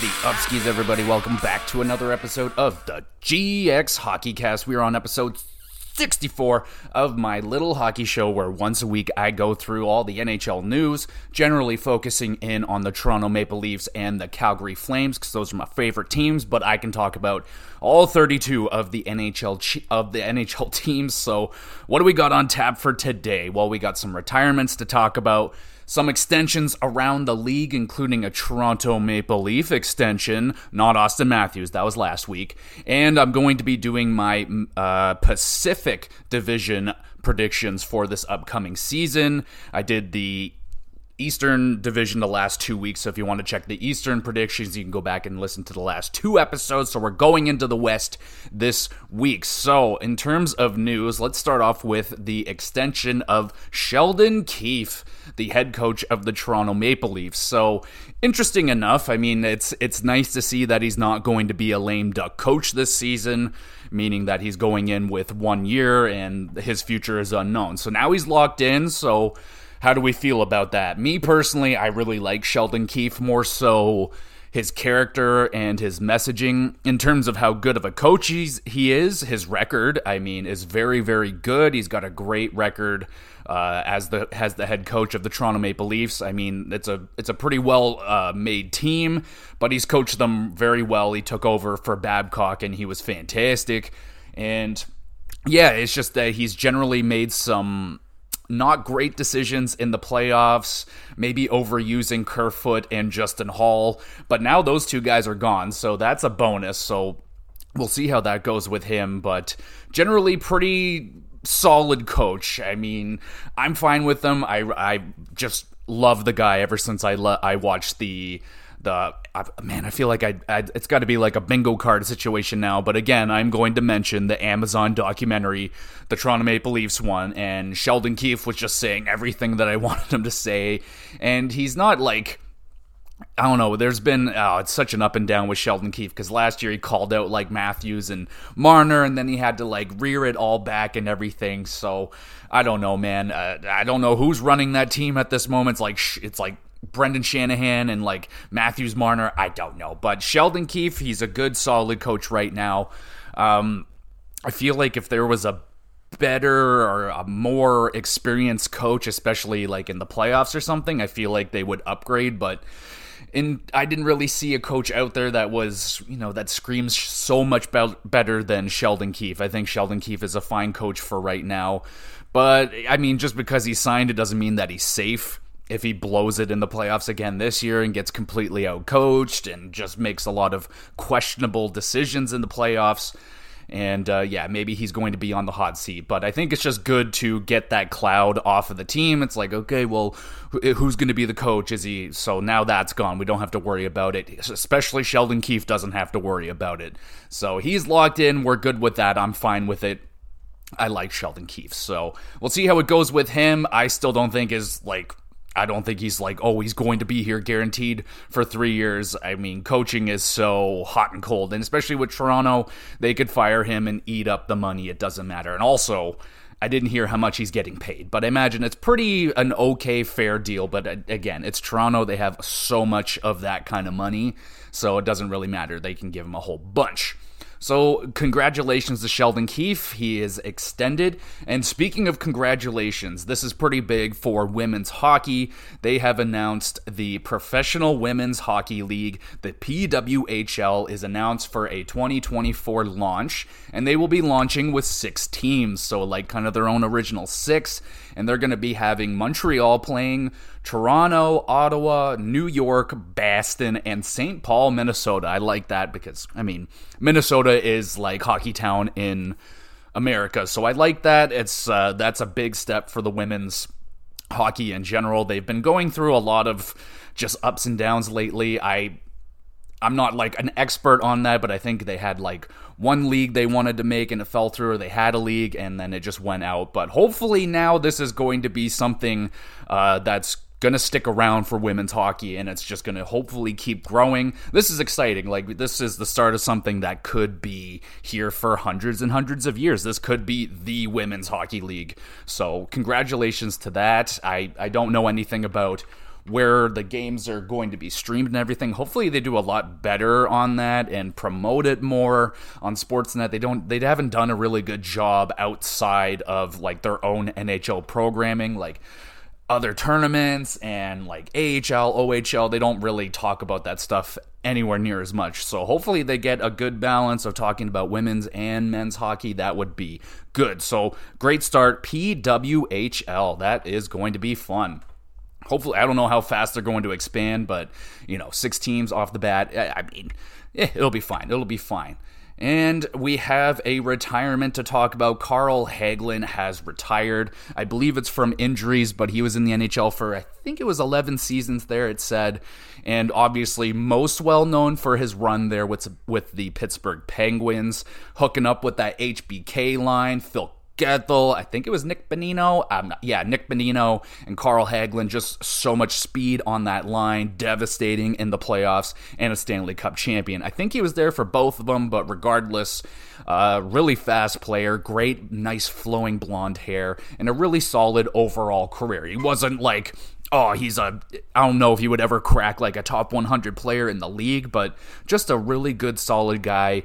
The upskis, everybody? Welcome back to another episode of the GX Hockey Cast. We are on episode 64 of my little hockey show where once a week I go through all the NHL news, generally focusing in on the Toronto Maple Leafs and the Calgary Flames because those are my favorite teams, but I can talk about all 32 of the NHL of the NHL teams. So, what do we got on tap for today? Well, we got some retirements to talk about some extensions around the league, including a Toronto Maple Leaf extension, not Auston Matthews, that was last week. And I'm going to be doing my uh, Pacific Division predictions for this upcoming season. I did the Eastern Division the last two weeks. So if you want to check the Eastern predictions, you can go back and listen to the last two episodes. So we're going into the West this week. So in terms of news, let's start off with the extension of Sheldon Keefe, the head coach of the Toronto Maple Leafs. So interesting enough. I mean, it's it's nice to see that he's not going to be a lame duck coach this season meaning that he's going in with one year and his future is unknown. So now he's locked in. So how do we feel about that? Me personally, I really like Sheldon Keefe more so his character and his messaging in terms of how good of a coach he's, he is. His record, I mean, is very, very good. He's got a great record uh, as the as the head coach of the Toronto Maple Leafs. I mean, it's a it's a pretty well uh, made team, but he's coached them very well. He took over for Babcock, and he was fantastic. And yeah, it's just that he's generally made some not great decisions in the playoffs, maybe overusing Kerfoot and Justin Holl, but now those two guys are gone, so that's a bonus. So we'll see how that goes with him, but generally pretty solid coach. I mean, I'm fine with them. I I just love the guy ever since I I watched the the I, man, I feel like I, I it's got to be like a bingo card situation now. But again, I'm going to mention the Amazon documentary, the Toronto Maple Leafs one, and Sheldon Keefe was just saying everything that I wanted him to say, and he's not like. I don't know. There's been oh, it's such an up and down with Sheldon Keefe because last year he called out like Matthews and Marner, and then he had to like rear it all back and everything. So I don't know, man. Uh, I don't know who's running that team at this moment. It's like it's like Brendan Shanahan and like Matthews Marner, I don't know. But Sheldon Keefe, he's a good, solid coach right now. Um, I feel like if there was a better or a more experienced coach, especially like in the playoffs or something, I feel like they would upgrade. But in I didn't really see a coach out there that was you know that screams so much be- better than Sheldon Keefe. I think Sheldon Keefe is a fine coach for right now. But I mean, just because he signed, it doesn't mean that he's safe if he blows it in the playoffs again this year and gets completely outcoached and just makes a lot of questionable decisions in the playoffs. And uh, yeah, maybe he's going to be on the hot seat. But I think it's just good to get that cloud off of the team. It's like, okay, well, who's going to be the coach? Is he? So now that's gone. We don't have to worry about it. Especially Sheldon Keefe doesn't have to worry about it. So he's locked in. We're good with that. I'm fine with it. I like Sheldon Keefe. So we'll see how it goes with him. I still don't think is like I don't think he's like, oh, he's going to be here guaranteed for three years. I mean, coaching is so hot and cold, and especially with Toronto, they could fire him and eat up the money. It doesn't matter. And also, I didn't hear how much he's getting paid, but I imagine it's pretty an okay, fair deal. But again, it's Toronto; they have so much of that kind of money, so it doesn't really matter. They can give him a whole bunch. So, congratulations to Sheldon Keefe. He is extended. And speaking of congratulations, this is pretty big for women's hockey. They have announced the Professional Women's Hockey League, the PWHL, is announced for a 2024 launch. And they will be launching with six teams. So, like, kind of their own original six. And they're going to be having Montreal playing, Toronto, Ottawa, New York, Boston, and St. Paul, Minnesota. I like that because, I mean, Minnesota is like hockey town in America. So I like that. It's uh, that's a big step for the women's hockey in general. They've been going through a lot of just ups and downs lately. I I'm not like an expert on that, but I think they had like one league they wanted to make and it fell through, or they had a league and then it just went out. But hopefully now this is going to be something uh, that's going to stick around for women's hockey and it's just going to hopefully keep growing. This is exciting. Like, this is the start of something that could be here for hundreds and hundreds of years. This could be the women's hockey league. So, congratulations to that. I, I don't know anything about where the games are going to be streamed and everything. Hopefully they do a lot better on that and promote it more on Sportsnet. They don't they haven't done a really good job outside of like their own NHL programming like other tournaments and like AHL, OHL, they don't really talk about that stuff anywhere near as much. So hopefully they get a good balance of talking about women's and men's hockey. That would be good. So great start. PWHL. That is going to be fun. Hopefully, I don't know how fast they're going to expand, but you know, six teams off the bat. I mean, eh, it'll be fine. It'll be fine. And we have a retirement to talk about. Carl Hagelin has retired. I believe it's from injuries, but he was in the NHL for, I think it was 11 seasons there, it said. And obviously, most well known for his run there with, with the Pittsburgh Penguins, hooking up with that HBK line. Phil Kessel. I think it was Nick Bonino. Um, yeah, Nick Bonino and Carl Hagelin. Just so much speed on that line, devastating in the playoffs, and a Stanley Cup champion. I think he was there for both of them, but regardless, uh, really fast player, great, nice flowing blonde hair, and a really solid overall career. He wasn't like oh, he's a, I don't know if he would ever crack like a top 100 player in the league, but just a really good, solid guy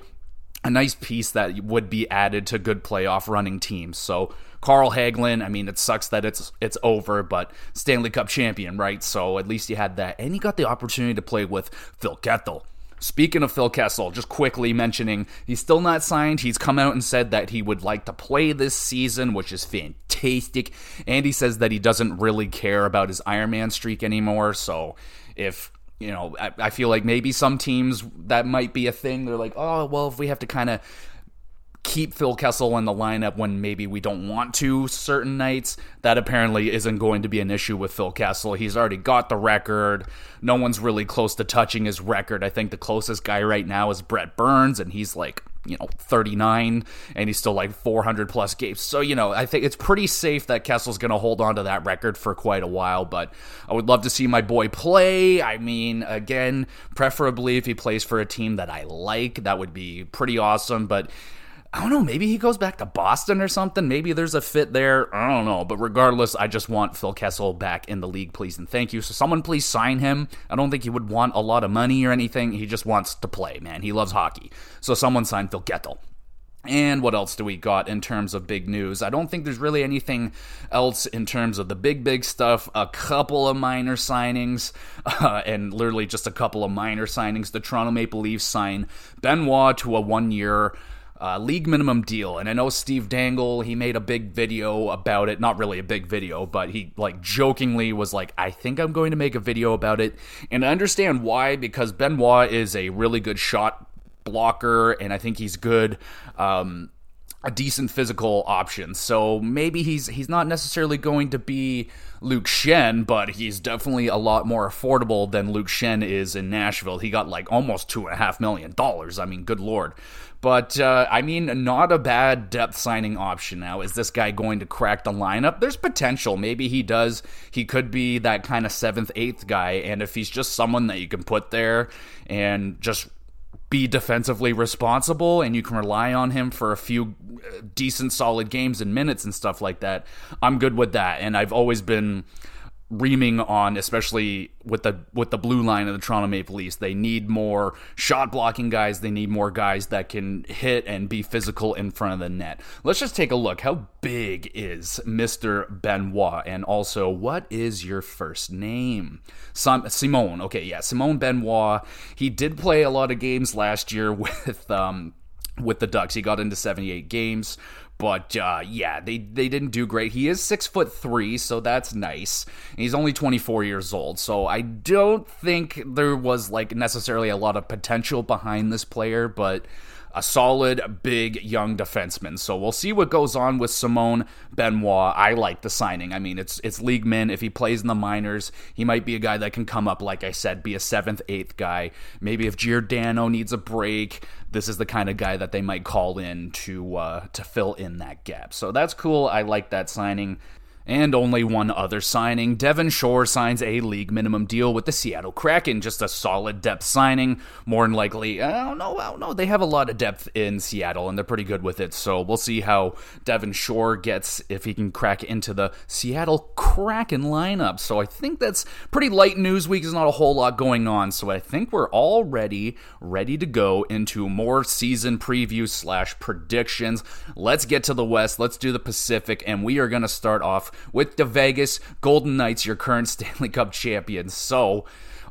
a nice piece that would be added to good playoff running teams. So Carl Hagelin, I mean, it sucks that it's it's over, but Stanley Cup champion, right? So at least he had that, and he got the opportunity to play with Phil Kessel. Speaking of Phil Kessel, just quickly mentioning he's still not signed. He's come out and said that he would like to play this season, which is fantastic. And he says that he doesn't really care about his Ironman streak anymore. So if you know, I, I feel like maybe some teams that might be a thing. They're like, oh, well, if we have to kind of keep Phil Kessel in the lineup when maybe we don't want to certain nights. That apparently isn't going to be an issue with Phil Kessel. He's already got the record. No one's really close to touching his record. I think the closest guy right now is Brent Burns, and he's like you know 39 and he's still like 400 plus games. So you know i think it's pretty safe that kessel's going to hold on to that record for quite a while but i would love to see my boy play. I mean again preferably if he plays for a team that i like that would be pretty awesome but I don't know, maybe he goes back to Boston or something. Maybe there's a fit there. I don't know. But regardless, I just want Phil Kessel back in the league, please. And thank you. So someone please sign him. I don't think he would want a lot of money or anything. He just wants to play, man. He loves hockey. So someone sign Phil Kessel. And what else do we got in terms of big news? I don't think there's really anything else in terms of the big, big stuff. A couple of minor signings, uh, and literally just a couple of minor signings. The Toronto Maple Leafs sign Benoit to a one year uh, league minimum deal. And I know Steve Dangle, he made a big video about it. Not really a big video, but he like jokingly was like, I think I'm going to make a video about it. And I understand why, because Benoit is a really good shot blocker, and I think he's good. Um, a decent physical option. So maybe he's he's not necessarily going to be Luke Schenn, but he's definitely a lot more affordable than Luke Schenn is in Nashville. He got like almost two and a half million dollars. I mean, good lord. But uh, I mean, not a bad depth signing option now. Is this guy going to crack the lineup? There's potential. Maybe he does. He could be that kind of seventh, eighth guy. And if he's just someone that you can put there and just be defensively responsible and you can rely on him for a few uh, decent solid games and minutes and stuff like that, I'm good with that. And I've always been reaming on, especially with the with the blue line of the Toronto Maple Leafs. They need more shot blocking guys. They need more guys that can hit and be physical in front of the net. Let's just take a look. How big is Mister Benoit? And also, what is your first name? Sim- Simone. Okay, yeah, Simone Benoit. He did play a lot of games last year with um with the Ducks. He got into 78 games. But uh, yeah, they they didn't do great. He is six foot three, so that's nice. He's only 24 years old, so I don't think there was like necessarily a lot of potential behind this player, but a solid, big, young defenseman. So we'll see what goes on with Simone Benoit. I like the signing. I mean, it's it's league min. If he plays in the minors, he might be a guy that can come up, like I said, be a seventh, eighth guy. Maybe if Giordano needs a break, this is the kind of guy that they might call in to uh, to fill in that gap. So that's cool. I like that signing. And only one other signing. Devin Shore signs a league minimum deal with the Seattle Kraken. Just a solid depth signing. More than likely, I don't know. I don't know. They have a lot of depth in Seattle, and they're pretty good with it. So we'll see how Devin Shore gets if he can crack into the Seattle Kraken lineup. So I think that's pretty light news week. There's not a whole lot going on. So I think we're already ready to go into more season preview slash predictions. Let's get to the West. Let's do the Pacific, and we are going to start off with the Vegas Golden Knights, your current Stanley Cup champions. So,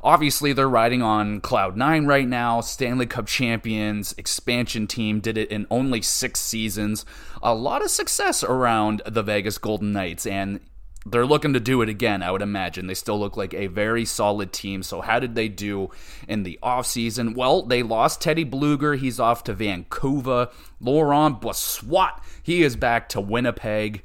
obviously they're riding on cloud nine right now. Stanley cup champions expansion team did it in only six seasons. A lot of success around the vegas golden knights and they're looking to do it again i would imagine. They still look like a very solid team. So how did they do in the offseason? Well they lost teddy blueger he's off to vancouver. Laurent brossoit he is back to winnipeg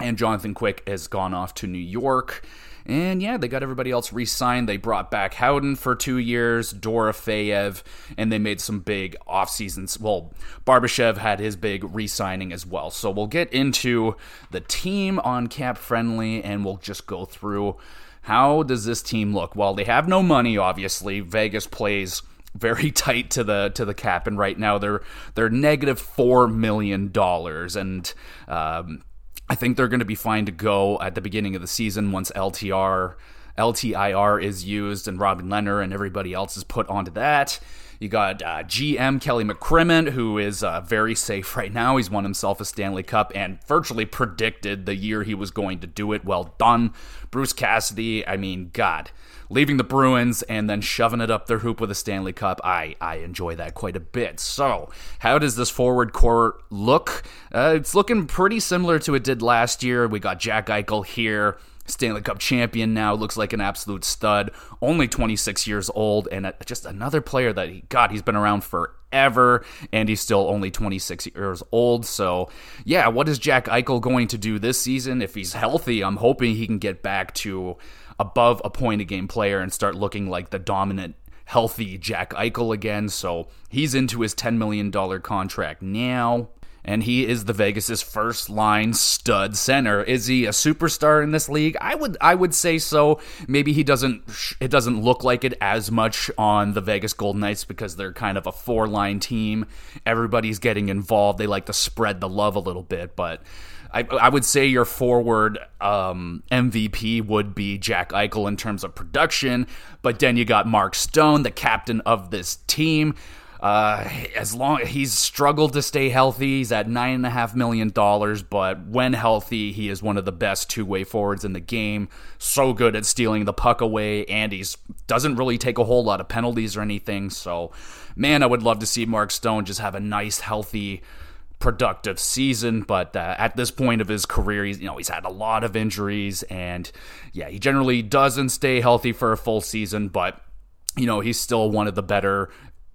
and Jonathan Quick has gone off to New York. And yeah, they got everybody else re signed. They brought back Howden for two years, Dora Dorofeyev, and they made some big off seasons. Well, Barbashev had his big re signing as well. So we'll get into the team on Cap Friendly and we'll just go through how does this team look? Well, they have no money, obviously. Vegas plays very tight to the to the cap, and right now they're they're negative four million dollars, and um, I think they're going to be fine to go at the beginning of the season once LTR LTIR is used and Robin Lehner and everybody else is put onto that. You got uh, GM Kelly McCrimmon, who is uh, very safe right now. He's won himself a Stanley Cup and virtually predicted the year he was going to do it. Well done. Bruce Cassidy, I mean, God leaving the Bruins and then shoving it up their hoop with a Stanley Cup. I, I enjoy that quite a bit. So, how does this forward core look? Uh, it's looking pretty similar to it did last year. We got Jack Eichel here. Stanley Cup champion now, looks like an absolute stud. Only 26 years old, and just another player that, he, God, he's been around forever, and he's still only 26 years old. So, yeah, what is Jack Eichel going to do this season? If he's healthy, I'm hoping he can get back to above a point a game player and start looking like the dominant healthy Jack Eichel again. So he's into his $10 million contract now. And he is the Vegas's first line stud center. Is he a superstar in this league? I would I would say so. Maybe he doesn't it doesn't look like it as much on the Vegas Golden Knights because they're kind of a four line team. Everybody's getting involved. They like to spread the love a little bit, but I, I would say your forward um, MVP would be Jack Eichel in terms of production, but then you got Mark Stone, the captain of this team. Uh, as long he's struggled to stay healthy, he's at nine and a half million dollars. But when healthy, he is one of the best two-way forwards in the game. So good at stealing the puck away, and he's doesn't really take a whole lot of penalties or anything. So, man, I would love to see Mark Stone just have a nice, healthy productive season, but uh, at this point of his career, he's you know he's had a lot of injuries, and yeah, he generally doesn't stay healthy for a full season. But you know he's still one of the better,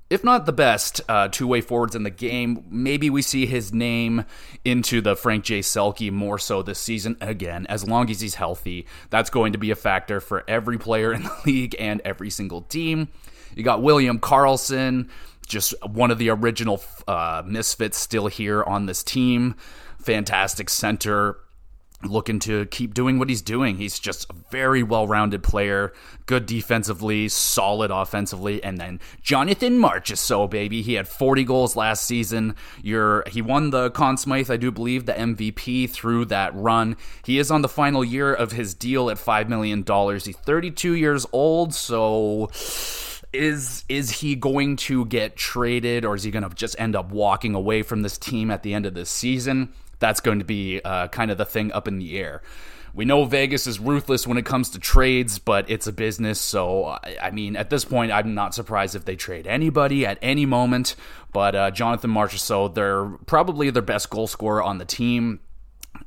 if not the best, uh, two way forwards in the game. Maybe we see his name into the Frank J. Selke more so this season again, as long as he's healthy. That's going to be a factor for every player in the league and every single team. You got William Karlsson, just one of the original uh, misfits still here on this team. Fantastic center, looking to keep doing what he's doing. He's just a very well rounded player, good defensively, solid offensively. And then Jonathan Marchessault baby. He had 40 goals last season. You're, he won the Conn Smythe, I do believe, the MVP through that run. He is on the final year of his deal at $5 million. He's 32 years old, so is is he going to get traded or is he going to just end up walking away from this team at the end of this season? That's going to be uh, kind of the thing up in the air. We know Vegas is ruthless when it comes to trades, but it's a business. So, I mean, at this point, I'm not surprised if they trade anybody at any moment. But uh, Jonathan Marchessault, they're probably their best goal scorer on the team,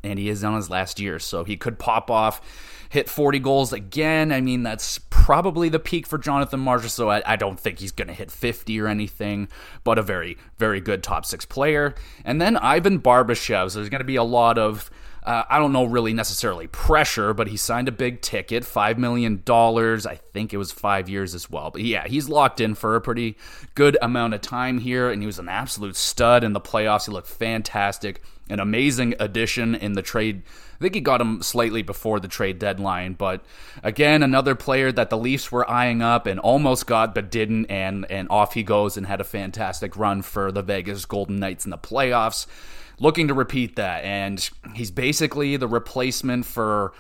and he is on his last year, so he could pop off hit 40 goals again. I mean, that's probably the peak for Jonathan Marchessault, so I, I don't think he's going to hit 50 or anything, but a very, very good top six player. And then Ivan Barbashev. So there's going to be a lot of uh, I don't know really necessarily pressure, but he signed a big ticket, $5 million. I think it was five years as well. But yeah, he's locked in for a pretty good amount of time here, and he was an absolute stud in the playoffs. He looked fantastic. An amazing addition in the trade. I think he got him slightly before the trade deadline, but again, another player that the Leafs were eyeing up and almost got but didn't, and and off he goes and had a fantastic run for the Vegas Golden Knights in the playoffs looking to repeat that. And he's basically the replacement for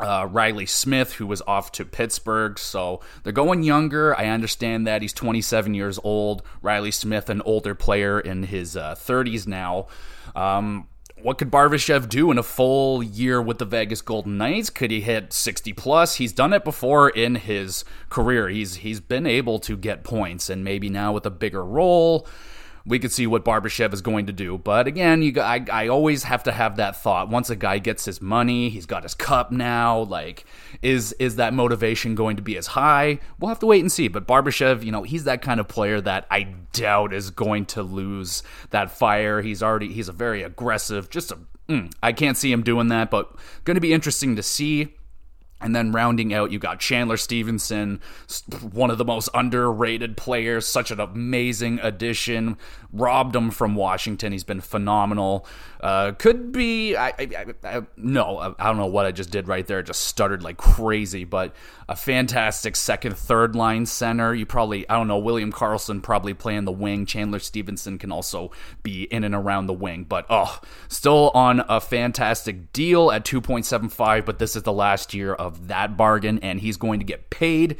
uh, Riley Smith, who was off to Pittsburgh. So they're going younger. I understand that. He's 27 years old. Riley Smith, an older player in his uh, 30s now. Um, what could Barbashev do in a full year with the Vegas Golden Knights? Could he hit 60 plus? He's done it before in his career. He's he's been able to get points and maybe now with a bigger role, we could see what Barbashev is going to do. But again, you I, I always have to have that thought. Once a guy gets his money, he's got his cup now. Like, is is that motivation going to be as high? We'll have to wait and see. But Barbashev, you know, he's that kind of player that I doubt is going to lose that fire. He's already he's a very aggressive, just a. Mm, I can't see him doing that, but going to be interesting to see. And then rounding out, you got Chandler Stephenson, one of the most underrated players, such an amazing addition. Robbed him from Washington. He's been phenomenal. Uh, could be, I, I, I, no, I don't know what I just did right there. Just stuttered like crazy, but a fantastic second, third line center. You probably, I don't know, William Karlsson probably playing the wing. Chandler Stephenson can also be in and around the wing, but oh, still on a fantastic deal at 2.75, but this is the last year of that bargain, and he's going to get paid.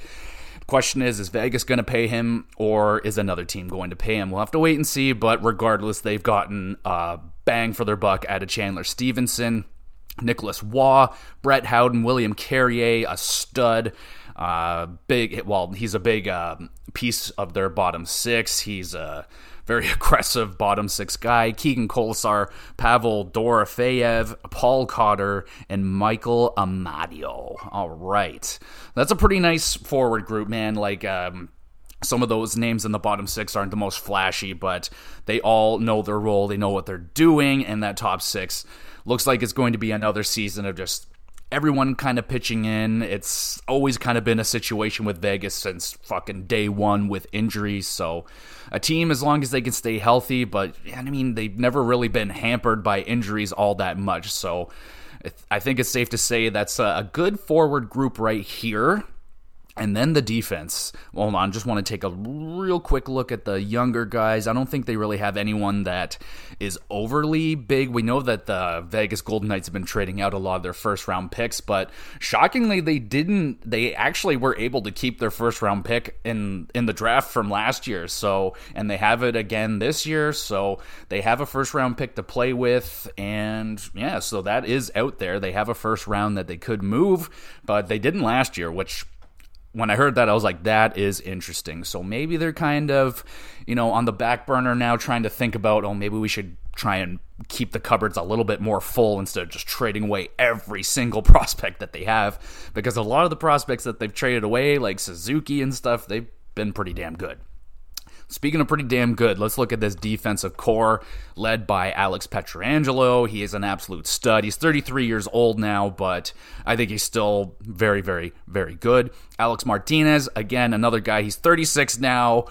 Question is, is Vegas going to pay him or is another team going to pay him? We'll have to wait and see, but regardless, they've gotten bang for their buck out of Chandler Stephenson. Nicholas Roy, Brett Howden, William Carrier, a stud. Uh, big, well, he's a big uh, piece of their bottom six. He's a very aggressive bottom six guy. Keegan Kolesar, Pavel Dorofeyev, Paul Cotter, and Michael Amadio. All right. That's a pretty nice forward group, man. Like, um, some of those names in the bottom six aren't the most flashy, but they all know their role. They know what they're doing, and that top six looks like it's going to be another season of just everyone kind of pitching in. It's always kind of been a situation with Vegas since fucking day one with injuries. So, a team, as long as they can stay healthy, but I mean, they've never really been hampered by injuries all that much. So, I think it's safe to say that's a good forward group right here. And then the defense. Hold on, just want to take a real quick look at the younger guys. I don't think they really have anyone that is overly big. We know that the Vegas Golden Knights have been trading out a lot of their first round picks, but shockingly they didn't they actually were able to keep their first round pick in in the draft from last year. So, and they have it again this year, so they have a first round pick to play with and yeah, so that is out there. They have a first round that they could move, but they didn't last year, which when I heard that, I was like, that is interesting. So maybe they're kind of, you know, on the back burner now, trying to think about, oh, maybe we should try and keep the cupboards a little bit more full instead of just trading away every single prospect that they have. Because a lot of the prospects that they've traded away, like Suzuki and stuff, they've been pretty damn good. Speaking of pretty damn good, let's look at this defensive core led by Alex Pietrangelo. He is an absolute stud. He's 33 years old now, but I think he's still very, very, very good. Alec Martinez, again, another guy. He's 36 now.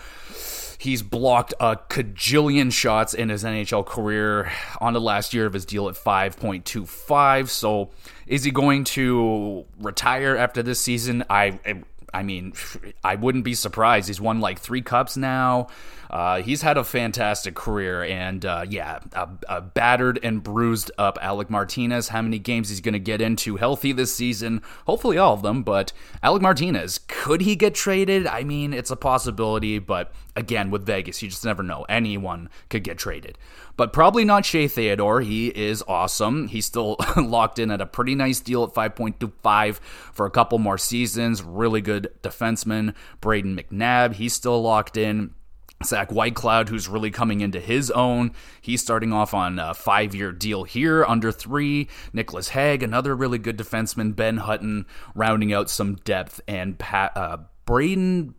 He's blocked a cajillion shots in his NHL career on the last year of his deal at 5.25. So, is he going to retire after this season? I I mean, I wouldn't be surprised. He's won like three cups now. Uh, he's had a fantastic career, and uh, yeah, a, a, battered and bruised up Alec Martinez. How many games he's going to get into healthy this season? Hopefully, all of them. But Alec Martinez, could he get traded? I mean, it's a possibility, but again, with Vegas, you just never know. Anyone could get traded but probably not Shea Theodore. He is awesome. He's still locked in at a pretty nice deal at 5.25 for a couple more seasons. Really good defenseman. Brayden McNabb, he's still locked in. Zach Whitecloud, who's really coming into his own. He's starting off on a five year deal here, under three. Nicholas Hague, another really good defenseman. Ben Hutton rounding out some depth. And uh, Brayden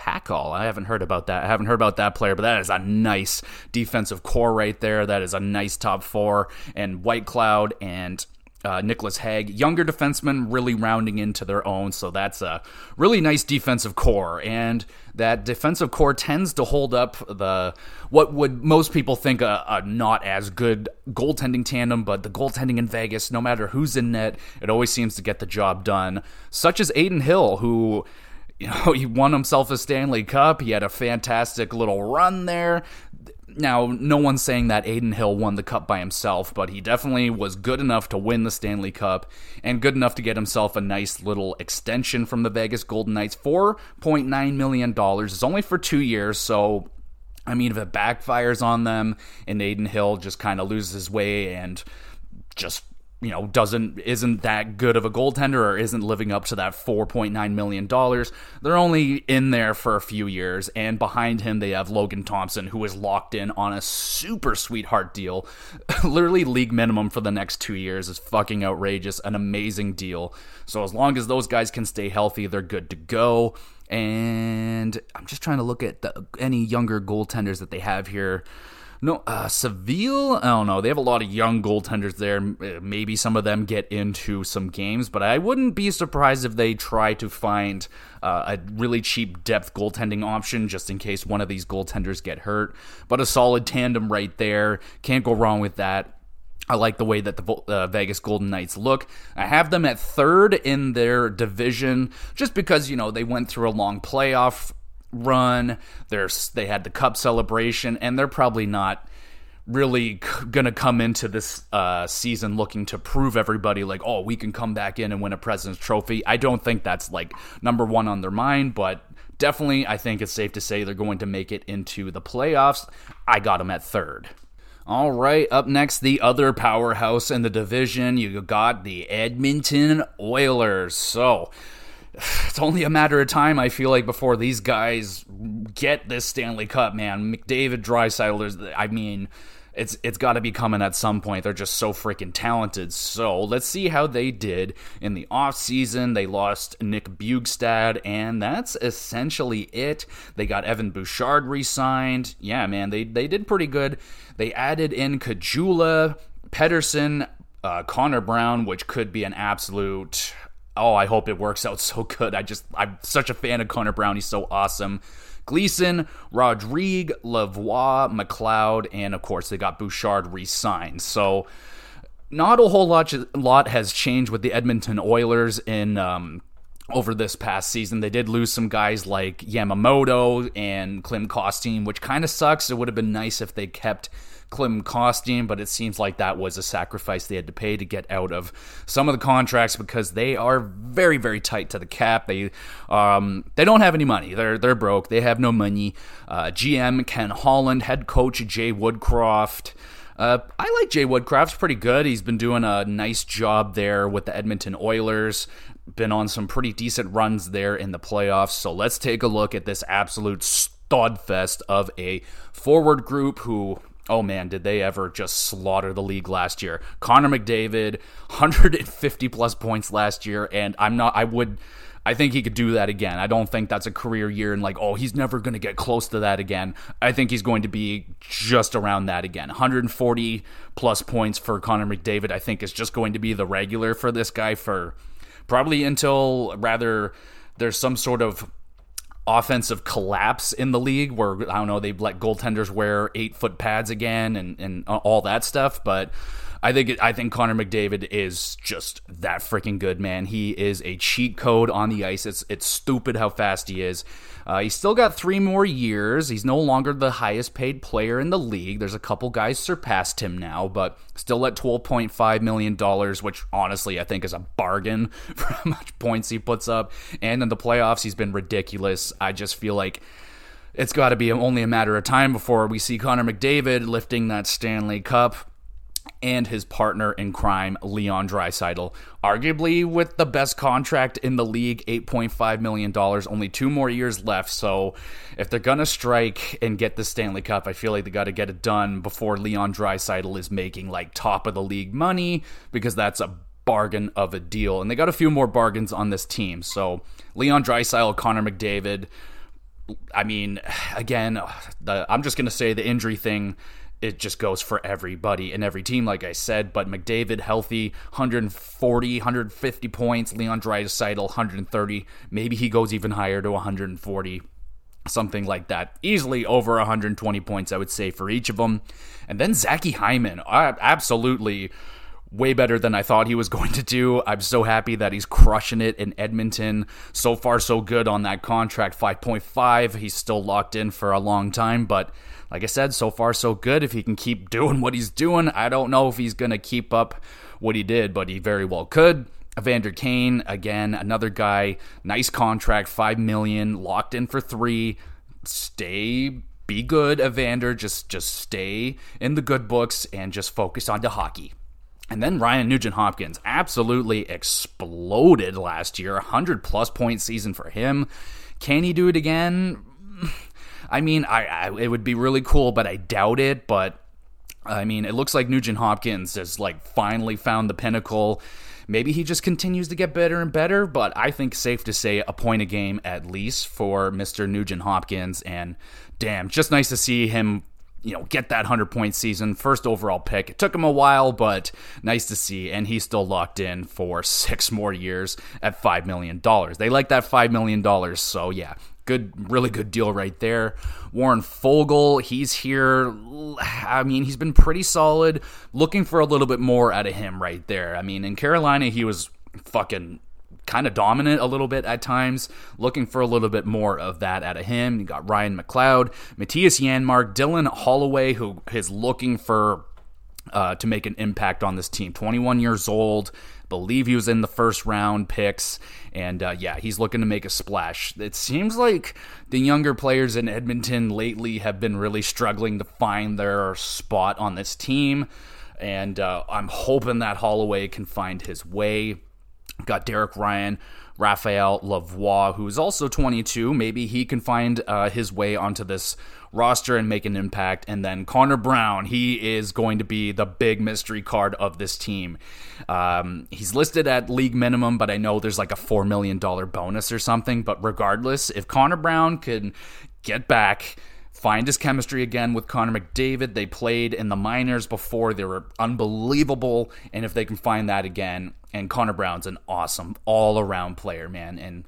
Pachal. I haven't heard about that. I haven't heard about that player, but that is a nice defensive core right there. That is a nice top four. And Whitecloud and uh, Nicholas Hague, younger defensemen really rounding into their own. So that's a really nice defensive core. And that defensive core tends to hold up the what would most people think a, a not as good goaltending tandem, but the goaltending in Vegas, no matter who's in net, it always seems to get the job done. Such as Adin Hill, who you know, he won himself a Stanley Cup. He had a fantastic little run there. Now, no one's saying that Adin Hill won the cup by himself, but he definitely was good enough to win the Stanley Cup and good enough to get himself a nice little extension from the Vegas Golden Knights. $4.9 million is only for two years, so I mean, if it backfires on them and Adin Hill just kind of loses his way and just you know doesn't isn't that good of a goaltender or isn't living up to that 4.9 million dollars. They're only in there for a few years and behind him they have Logan Thompson who is locked in on a super sweetheart deal. Literally league minimum for the next 2 years is fucking outrageous an amazing deal. So as long as those guys can stay healthy they're good to go. And I'm just trying to look at the, any younger goaltenders that they have here no, uh, Saville. I don't know. They have a lot of young goaltenders there. Uh, maybe some of them get into some games, but I wouldn't be surprised if they try to find uh, a really cheap depth goaltending option just in case one of these goaltenders get hurt. But a solid tandem right there. Can't go wrong with that. I like the way that the uh, Vegas Golden Knights look. I have them at third in their division just because, you know, they went through a long playoff run. There's they had the cup celebration, and they're probably not really c- gonna come into this uh, season looking to prove everybody like, oh, we can come back in and win a President's Trophy. I don't think that's like number one on their mind, but definitely, I think it's safe to say they're going to make it into the playoffs. I got them at third. All right, up next, the other powerhouse in the division. You got the Edmonton Oilers. So, it's only a matter of time, I feel like, before these guys get this Stanley Cup, man. McDavid, Draisaitl, I mean, it's it's got to be coming at some point. They're just so freaking talented. So let's see how they did in the offseason. They lost Nick Bjugstad, and that's essentially it. They got Evan Bouchard re-signed. Yeah, man, they they did pretty good. They added in Caggiula, Pedersen, uh, Connor Brown, which could be an absolute oh, I hope it works out so good. I just, I'm such a fan of Connor Brown. He's so awesome. Gleason, Rodrigue, Lavoie, McLeod, and of course they got Bouchard re-signed. So not a whole lot, lot has changed with the Edmonton Oilers in um, over this past season. They did lose some guys like Yamamoto and Klim Kostin, which kind of sucks. It would have been nice if they kept Klim Kostin, but it seems like that was a sacrifice they had to pay to get out of some of the contracts because they are very, very tight to the cap. They um, they don't have any money. They're they're broke. They have no money. Uh, GM Ken Holland, head coach Jay Woodcroft. Uh, I like Jay Woodcroft. Pretty good. He's been doing a nice job there with the Edmonton Oilers. Been on some pretty decent runs there in the playoffs. So let's take a look at this absolute stud fest of a forward group who oh man, did they ever just slaughter the league last year? Connor McDavid, 150 plus points last year, and I'm not, I would. I think he could do that again. I don't think that's a career year and like, oh, he's never going to get close to that again. I think he's going to be just around that again. 140 plus points for Connor McDavid, I think, is just going to be the regular for this guy for probably until rather there's some sort of offensive collapse in the league where I don't know they let goaltenders wear eight foot pads again and and all that stuff, but. I think I think Connor McDavid is just that freaking good, man. He is a cheat code on the ice. It's it's stupid how fast he is. Uh, he's still got three more years. He's no longer the highest paid player in the league. There's a couple guys surpassed him now, but still at $12.5 million, which honestly I think is a bargain for how much points he puts up. And in the playoffs, he's been ridiculous. I just feel like it's got to be only a matter of time before we see Connor McDavid lifting that Stanley Cup and his partner in crime, Leon Draisaitl. Arguably with the best contract in the league, $8.5 million, only two more years left. So if they're going to strike and get the Stanley Cup, I feel like they got to get it done before Leon Draisaitl is making like top of the league money because that's a bargain of a deal. And they got a few more bargains on this team. So Leon Draisaitl, Connor McDavid, I mean, again, the, I'm just going to say the injury thing it just goes for everybody and every team, like I said. But McDavid healthy, 140, 150 points. Leon Draisaitl, 130. Maybe he goes even higher to 140, something like that. Easily over 120 points, I would say, for each of them. And then Zaki Hyman, absolutely way better than I thought he was going to do. I'm so happy that he's crushing it in Edmonton. So far, so good on that contract 5.5. He's still locked in for a long time, but like I said, so far so good. If he can keep doing what he's doing, I don't know if he's going to keep up what he did, but he very well could. Evander Kane, again, another guy, nice contract, five million, locked in for three. Stay, be good, Evander. Just, just stay in the good books and just focus on the hockey. And then Ryan Nugent Hopkins absolutely exploded last year, 100 plus point season for him. Can he do it again? I mean, I, I it would be really cool, but I doubt it. But I mean, it looks like Nugent Hopkins has like finally found the pinnacle. Maybe he just continues to get better and better, but I think safe to say a point a game at least for Mr. Nugent Hopkins. And damn, just nice to see him you know, get that 100 point season, first overall pick. It took him a while, but nice to see. And he's still locked in for six more years at $5 million. They like that $5 million. So, yeah, good, really good deal right there. Warren Foegele, he's here. I mean, he's been pretty solid. Looking for a little bit more out of him right there. I mean, in Carolina, he was fucking kind of dominant a little bit at times. Looking for a little bit more of that out of him. You got Ryan McLeod, Mattias Janmark, Dylan Holloway, who is looking for uh, to make an impact on this team. 21 years old, believe he was in the first round picks, and uh, yeah, he's looking to make a splash. It seems like the younger players in Edmonton lately have been really struggling to find their spot on this team, and uh, I'm hoping that Holloway can find his way. Got Derek Ryan, Raphael Lavoie, who's also 22. Maybe he can find uh, his way onto this roster and make an impact. And then Connor Brown, he is going to be the big mystery card of this team. Um, he's listed at league minimum, but I know there's like a $4 million bonus or something. But regardless, if Connor Brown can get back, find his chemistry again with Connor McDavid. They played in the minors before. They were unbelievable. And if they can find that again, and Connor Brown's an awesome all around player, man. And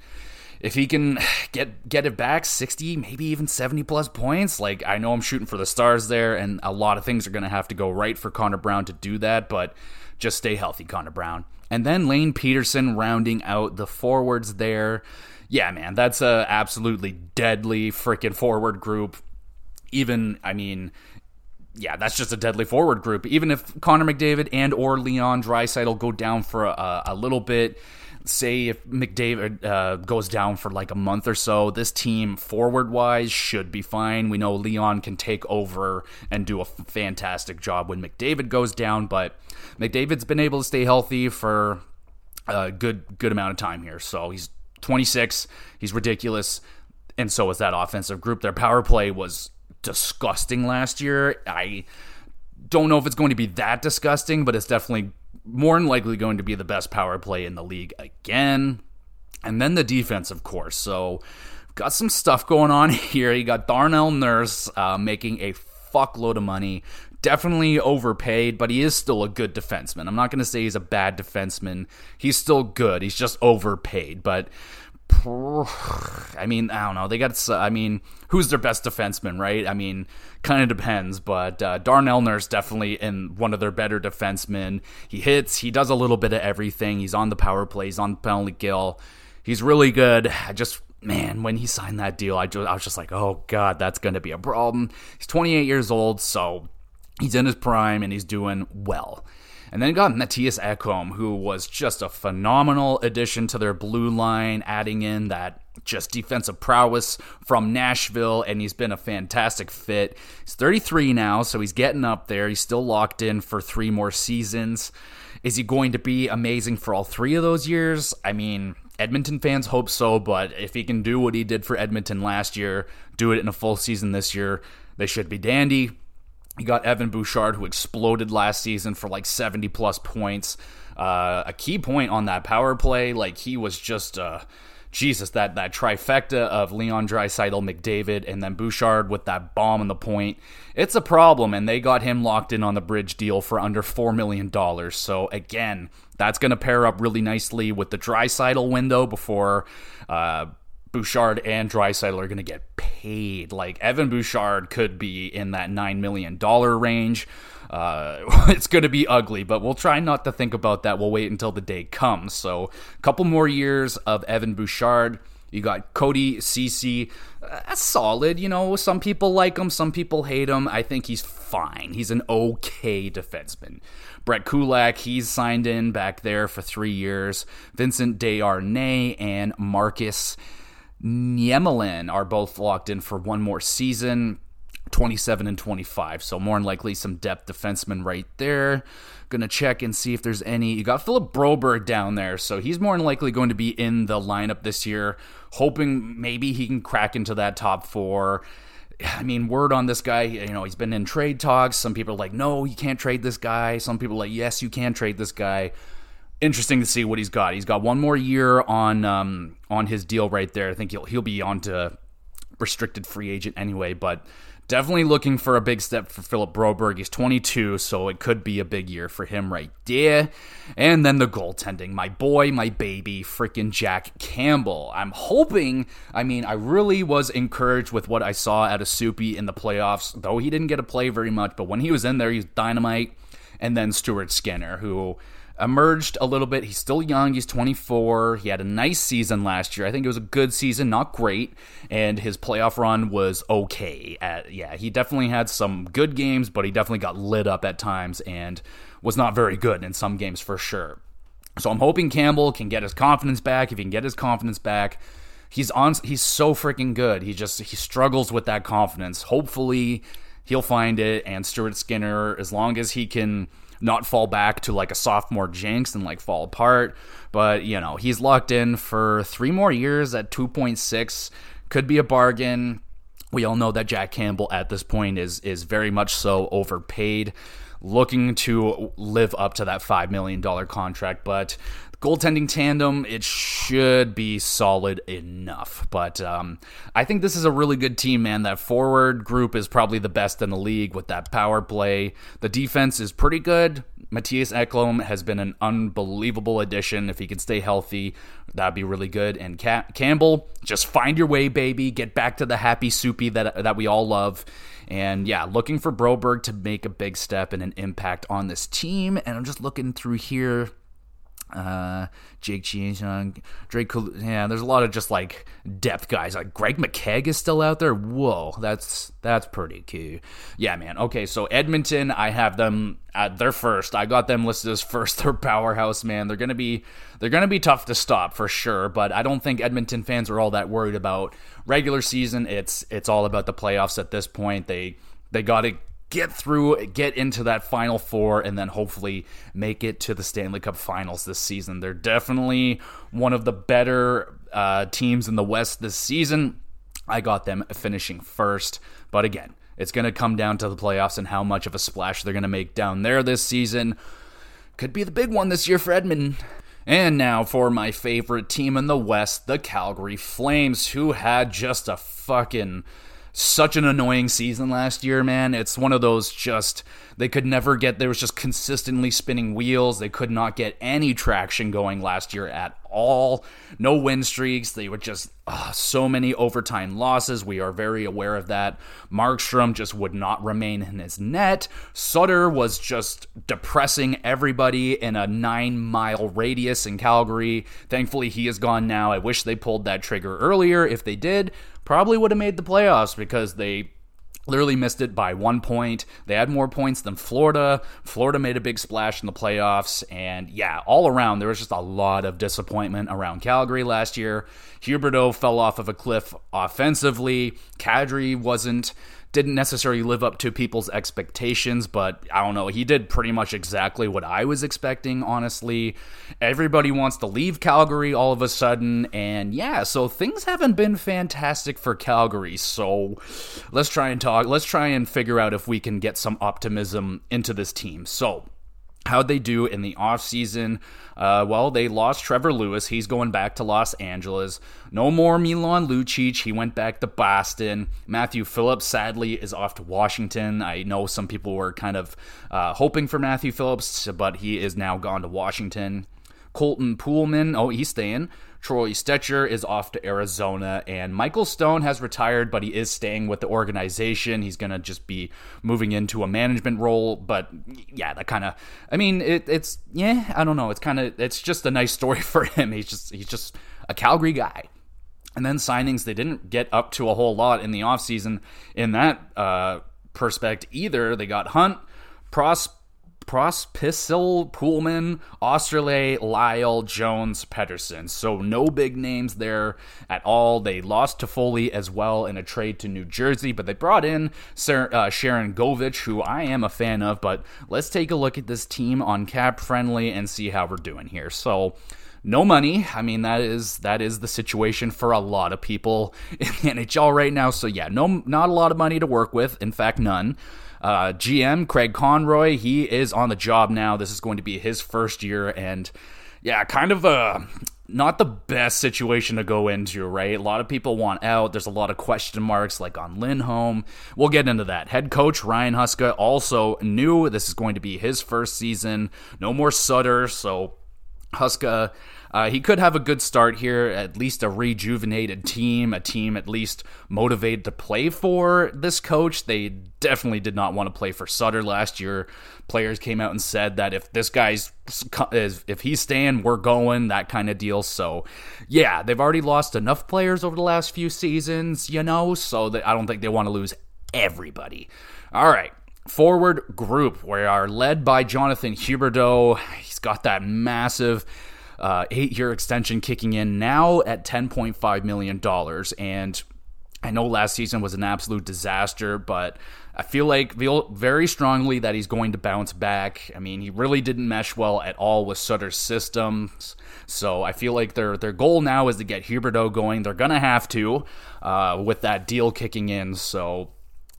if he can get get it back 60 maybe even 70 plus points like i know i'm shooting for the stars there and a lot of things are going to have to go right for connor brown to do that but just stay healthy connor brown and then lane pedersen rounding out the forwards there yeah man that's a absolutely deadly freaking forward group even i mean yeah, that's just a deadly forward group. Even if Connor McDavid and or Leon Draisaitl go down for a, a little bit, say if McDavid uh, goes down for like a month or so, this team forward wise should be fine. We know Leon can take over and do a fantastic job when McDavid goes down, but McDavid's been able to stay healthy for a good good amount of time here. So he's 26, he's ridiculous, and so is that offensive group. Their power play was disgusting last year. I don't know if it's going to be that disgusting, but it's definitely more than likely going to be the best power play in the league again. And then the defense, of course. So, got some stuff going on here. You got Darnell Nurse uh, making a fuckload of money. Definitely overpaid, but he is still a good defenseman. I'm not going to say he's a bad defenseman. He's still good. He's just overpaid. But I mean, I don't know. They got. I mean, who's their best defenseman, right? I mean, kind of depends. But uh, Darnell Nurse definitely in one of their better defensemen. He hits. He does a little bit of everything. He's on the power play. He's on the penalty kill. He's really good. I just man, when he signed that deal, I, just, I was just like, oh god, that's going to be a problem. He's 28 years old, so he's in his prime and he's doing well. And then got Mattias Ekholm, who was just a phenomenal addition to their blue line, adding in that just defensive prowess from Nashville, and he's been a fantastic fit. He's 33 now, so he's getting up there. He's still locked in for three more seasons. Is he going to be amazing for all three of those years? I mean, Edmonton fans hope so, but if he can do what he did for Edmonton last year, do it in a full season this year, they should be dandy. You got Evan Bouchard, who exploded last season for like 70 plus points. Uh, a key point on that power play, like he was just uh, Jesus, that that trifecta of Leon Draisaitl, McDavid, and then Bouchard with that bomb in the point. It's a problem, and they got him locked in on the bridge deal for under four million dollars. So again, that's going to pair up really nicely with the Draisaitl window before. Uh, Bouchard and Draisaitl are going to get paid. Like Evan Bouchard could be in that nine million dollar range. Uh, it's going to be ugly, but we'll try not to think about that. We'll wait until the day comes. So, a couple more years of Evan Bouchard. You got Cody Ceci. That's solid. You know, some people like him, some people hate him. I think he's fine. He's an okay defenseman. Brett Kulak, he's signed in back there for three years. Vincent Desharnais and Marcus Niemela are both locked in for one more season. 27 and 25. So more than likely some depth defensemen right there. Gonna check and see if there's any. You got Philip Broberg down there, so he's more than likely going to be in the lineup this year. Hoping maybe he can crack into that top four. I mean, word on this guy, you know, he's been in trade talks. Some people are like, no, you can't trade this guy. Some people are like, yes, you can trade this guy interesting to see what he's got. He's got one more year on um, on his deal right there. I think he'll he'll be on to restricted free agent anyway, but definitely looking for a big step for Philip Broberg. He's 22, so it could be a big year for him right there. And then the goaltending, my boy, my baby, freaking Jack Campbell. I'm hoping. I mean, I really was encouraged with what I saw of Soupy in the playoffs, though he didn't get to play very much. But when he was in there, he was dynamite. And then Stuart Skinner, who emerged a little bit. He's still young. He's 24. He had a nice season last year. I think it was a good season, not great. And his playoff run was okay. At, yeah, he definitely had some good games, but he definitely got lit up at times and was not very good in some games for sure. So I'm hoping Campbell can get his confidence back. If he can get his confidence back, he's on. He's so freaking good. He just he struggles with that confidence. Hopefully, he'll find it. And Stuart Skinner, as long as he can not fall back to like a sophomore jinx and like fall apart. But, you know, he's locked in for three more years at 2.6. Could be a bargain. We all know that Jack Campbell at this point is is very much so overpaid looking to live up to that $5 million contract. But goaltending tandem, it should be solid enough. But um, I think this is a really good team, man. That forward group is probably the best in the league with that power play. The defense is pretty good. Mattias Ekholm has been an unbelievable addition. If he can stay healthy, that'd be really good. And Campbell, just find your way, baby. Get back to the happy soupy that that we all love. And yeah, looking for Broberg to make a big step and an impact on this team. And I'm just looking through here uh, Jake Chiasson, Drake. Yeah, there's a lot of just like depth guys. Like Greg McKegg is still out there. Whoa, that's that's pretty cool. Yeah, man. Okay, so Edmonton, I have them at their first. I got them listed as first. They're powerhouse, man. They're gonna be they're gonna be tough to stop for sure. But I don't think Edmonton fans are all that worried about regular season. It's it's all about the playoffs at this point. They they got to get through, get into that final four, and then hopefully make it to the Stanley Cup finals this season. They're definitely one of the better uh, teams in the West this season. I got them finishing first, but again, it's going to come down to the playoffs and how much of a splash they're going to make down there this season. Could be the big one this year for Edmonton. And now for my favorite team in the West, the Calgary Flames, who had just a fucking such an annoying season last year, man. It's one of those just they could never get there was just consistently spinning wheels. They could not get any traction going last year at all. No win streaks. They were just uh, so many overtime losses. We are very aware of that. Markstrom just would not remain in his net. Sutter was just depressing everybody in a nine mile radius in Calgary. Thankfully, he is gone now. I wish they pulled that trigger earlier. If they did, probably would have made the playoffs because they literally missed it by one point. They had more points than Florida. Florida made a big splash in the playoffs. And yeah, all around, there was just a lot of disappointment around Calgary last year. Huberdeau fell off of a cliff offensively. Kadri wasn't didn't necessarily live up to people's expectations, but I don't know. He did pretty much exactly what I was expecting, honestly. Everybody wants to leave Calgary all of a sudden, and yeah, so things haven't been fantastic for Calgary. So let's try and talk, let's try and figure out if we can get some optimism into this team. So How'd they do in the offseason? Uh, well, they lost Trevor Lewis. He's going back to Los Angeles. No more Milan Lucic. He went back to Boston. Matthew Phillips, sadly, is off to Washington. I know some people were kind of uh, hoping for Matthew Phillips, but he is now gone to Washington. Colton Poolman, oh, he's staying. Troy Stecher is off to Arizona, and Michael Stone has retired, but he is staying with the organization. He's going to just be moving into a management role. But yeah, that kind of, I mean, it, it's, yeah, I don't know. It's kind of, it's just a nice story for him. He's just, he's just a Calgary guy. And then signings, they didn't get up to a whole lot in the offseason in that uh, perspective either. They got Hunt, Pros Pospisil, Poolman, Oesterle, Lyle, Jones, Pettersson. So no big names there at all. They lost Toffoli as well in a trade to New Jersey, but they brought in uh, Sharangovich, who I am a fan of. But let's take a look at this team on Cap Friendly and see how we're doing here. So no money. I mean that is that is the situation for a lot of people in the NHL right now. So yeah, no not a lot of money to work with. In fact, none. Uh, GM Craig Conroy, he is on the job now. This is going to be his first year, and yeah, kind of a not the best situation to go into, right? A lot of people want out. There's a lot of question marks, like on Lindholm. We'll get into that. Head coach Ryan Huska also knew this is going to be his first season. No more Sutter, so Huska uh, he could have a good start here, at least a rejuvenated team, a team at least motivated to play for this coach. They definitely did not want to play for Sutter last year. Players came out and said that if this guy's if he's staying, we're going, that kind of deal. So, yeah, they've already lost enough players over the last few seasons, you know, so that I don't think they want to lose everybody. All right forward group we are led by Jonathan Huberdeau. He's got that massive uh, eight year extension kicking in now at $10.5 million. And I know last season was an absolute disaster, but I feel like very strongly that he's going to bounce back. I mean, he really didn't mesh well at all with Sutter's systems. So I feel like their their goal now is to get Huberdeau going. They're gonna have to uh, with that deal kicking in. So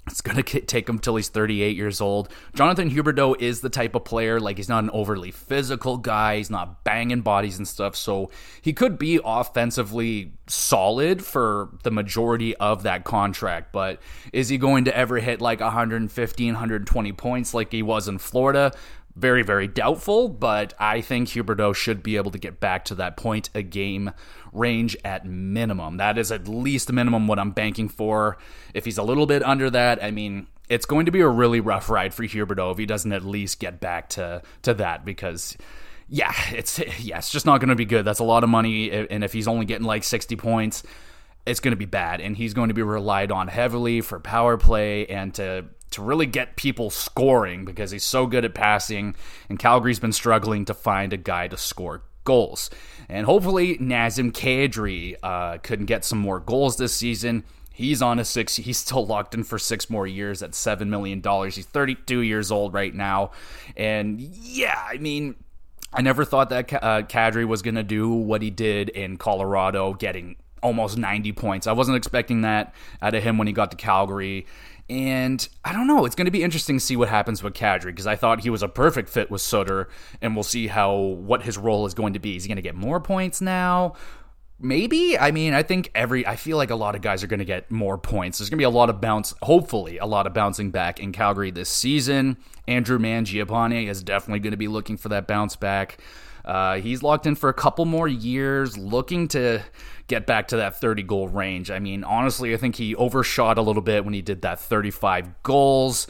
it's going to take him till he's 38 years old. Jonathan Huberdeau is the type of player, like, he's not an overly physical guy. He's not banging bodies and stuff. So he could be offensively solid for the majority of that contract. But is he going to ever hit like 115, 120 points like he was in Florida? very, very doubtful, but I think Huberdeau should be able to get back to that point a game range at minimum. That is at least the minimum what I'm banking for. If he's a little bit under that, I mean, it's going to be a really rough ride for Huberdeau if he doesn't at least get back to to that because yeah, it's yeah, it's just not going to be good. That's a lot of money and if he's only getting like 60 points, it's going to be bad and he's going to be relied on heavily for power play and to to really get people scoring because he's so good at passing, and Calgary's been struggling to find a guy to score goals. And hopefully, Nazem Kadri uh, could get some more goals this season. He's on a six. He's still locked in for six more years at seven million dollars. He's 32 years old right now, and yeah, I mean, I never thought that uh, Kadri was to do what he did in Colorado, getting almost 90 points. I wasn't expecting that out of him when he got to Calgary. And I don't know. It's going to be interesting to see what happens with Kadri because I thought he was a perfect fit with Sutter, and we'll see how what his role is going to be. Is he going to get more points now? Maybe. I mean, I think every. I feel like a lot of guys are going to get more points. There's going to be a lot of bounce. Hopefully, a lot of bouncing back in Calgary this season. Andrew Mangiapane is definitely going to be looking for that bounce back. Uh, he's locked in for a couple more years, looking to get back to that 30 goal range. I mean, honestly, I think he overshot a little bit when he did that 35 goals.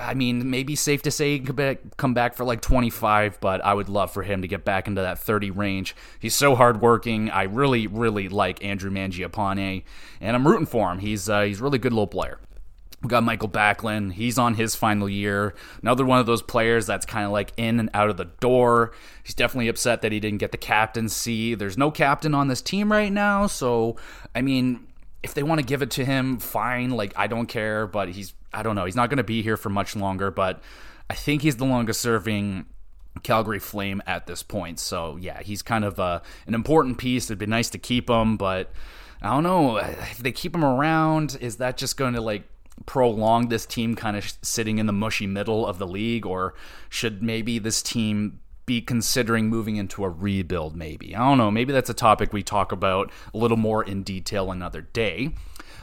I mean, maybe safe to say he could come back for like 25, but I would love for him to get back into that 30 range. He's so hardworking. I really, really like Andrew Mangiapane, and I'm rooting for him. He's uh, he's really good little player. We got Mikael Backlund. He's on his final year. Another one of those players that's kind of like in and out of the door. He's definitely upset that he didn't get the captaincy. There's no captain on this team right now. So, I mean, if they want to give it to him, fine. Like, I don't care. But he's, I don't know. He's not going to be here for much longer. But I think he's the longest serving Calgary Flame at this point. So, yeah, he's kind of uh, an important piece. It'd be nice to keep him. But I don't know. If they keep him around, is that just going to like prolong this team kind of sitting in the mushy middle of the league, or should maybe this team be considering moving into a rebuild? Maybe I don't know. Maybe that's a topic we talk about a little more in detail another day.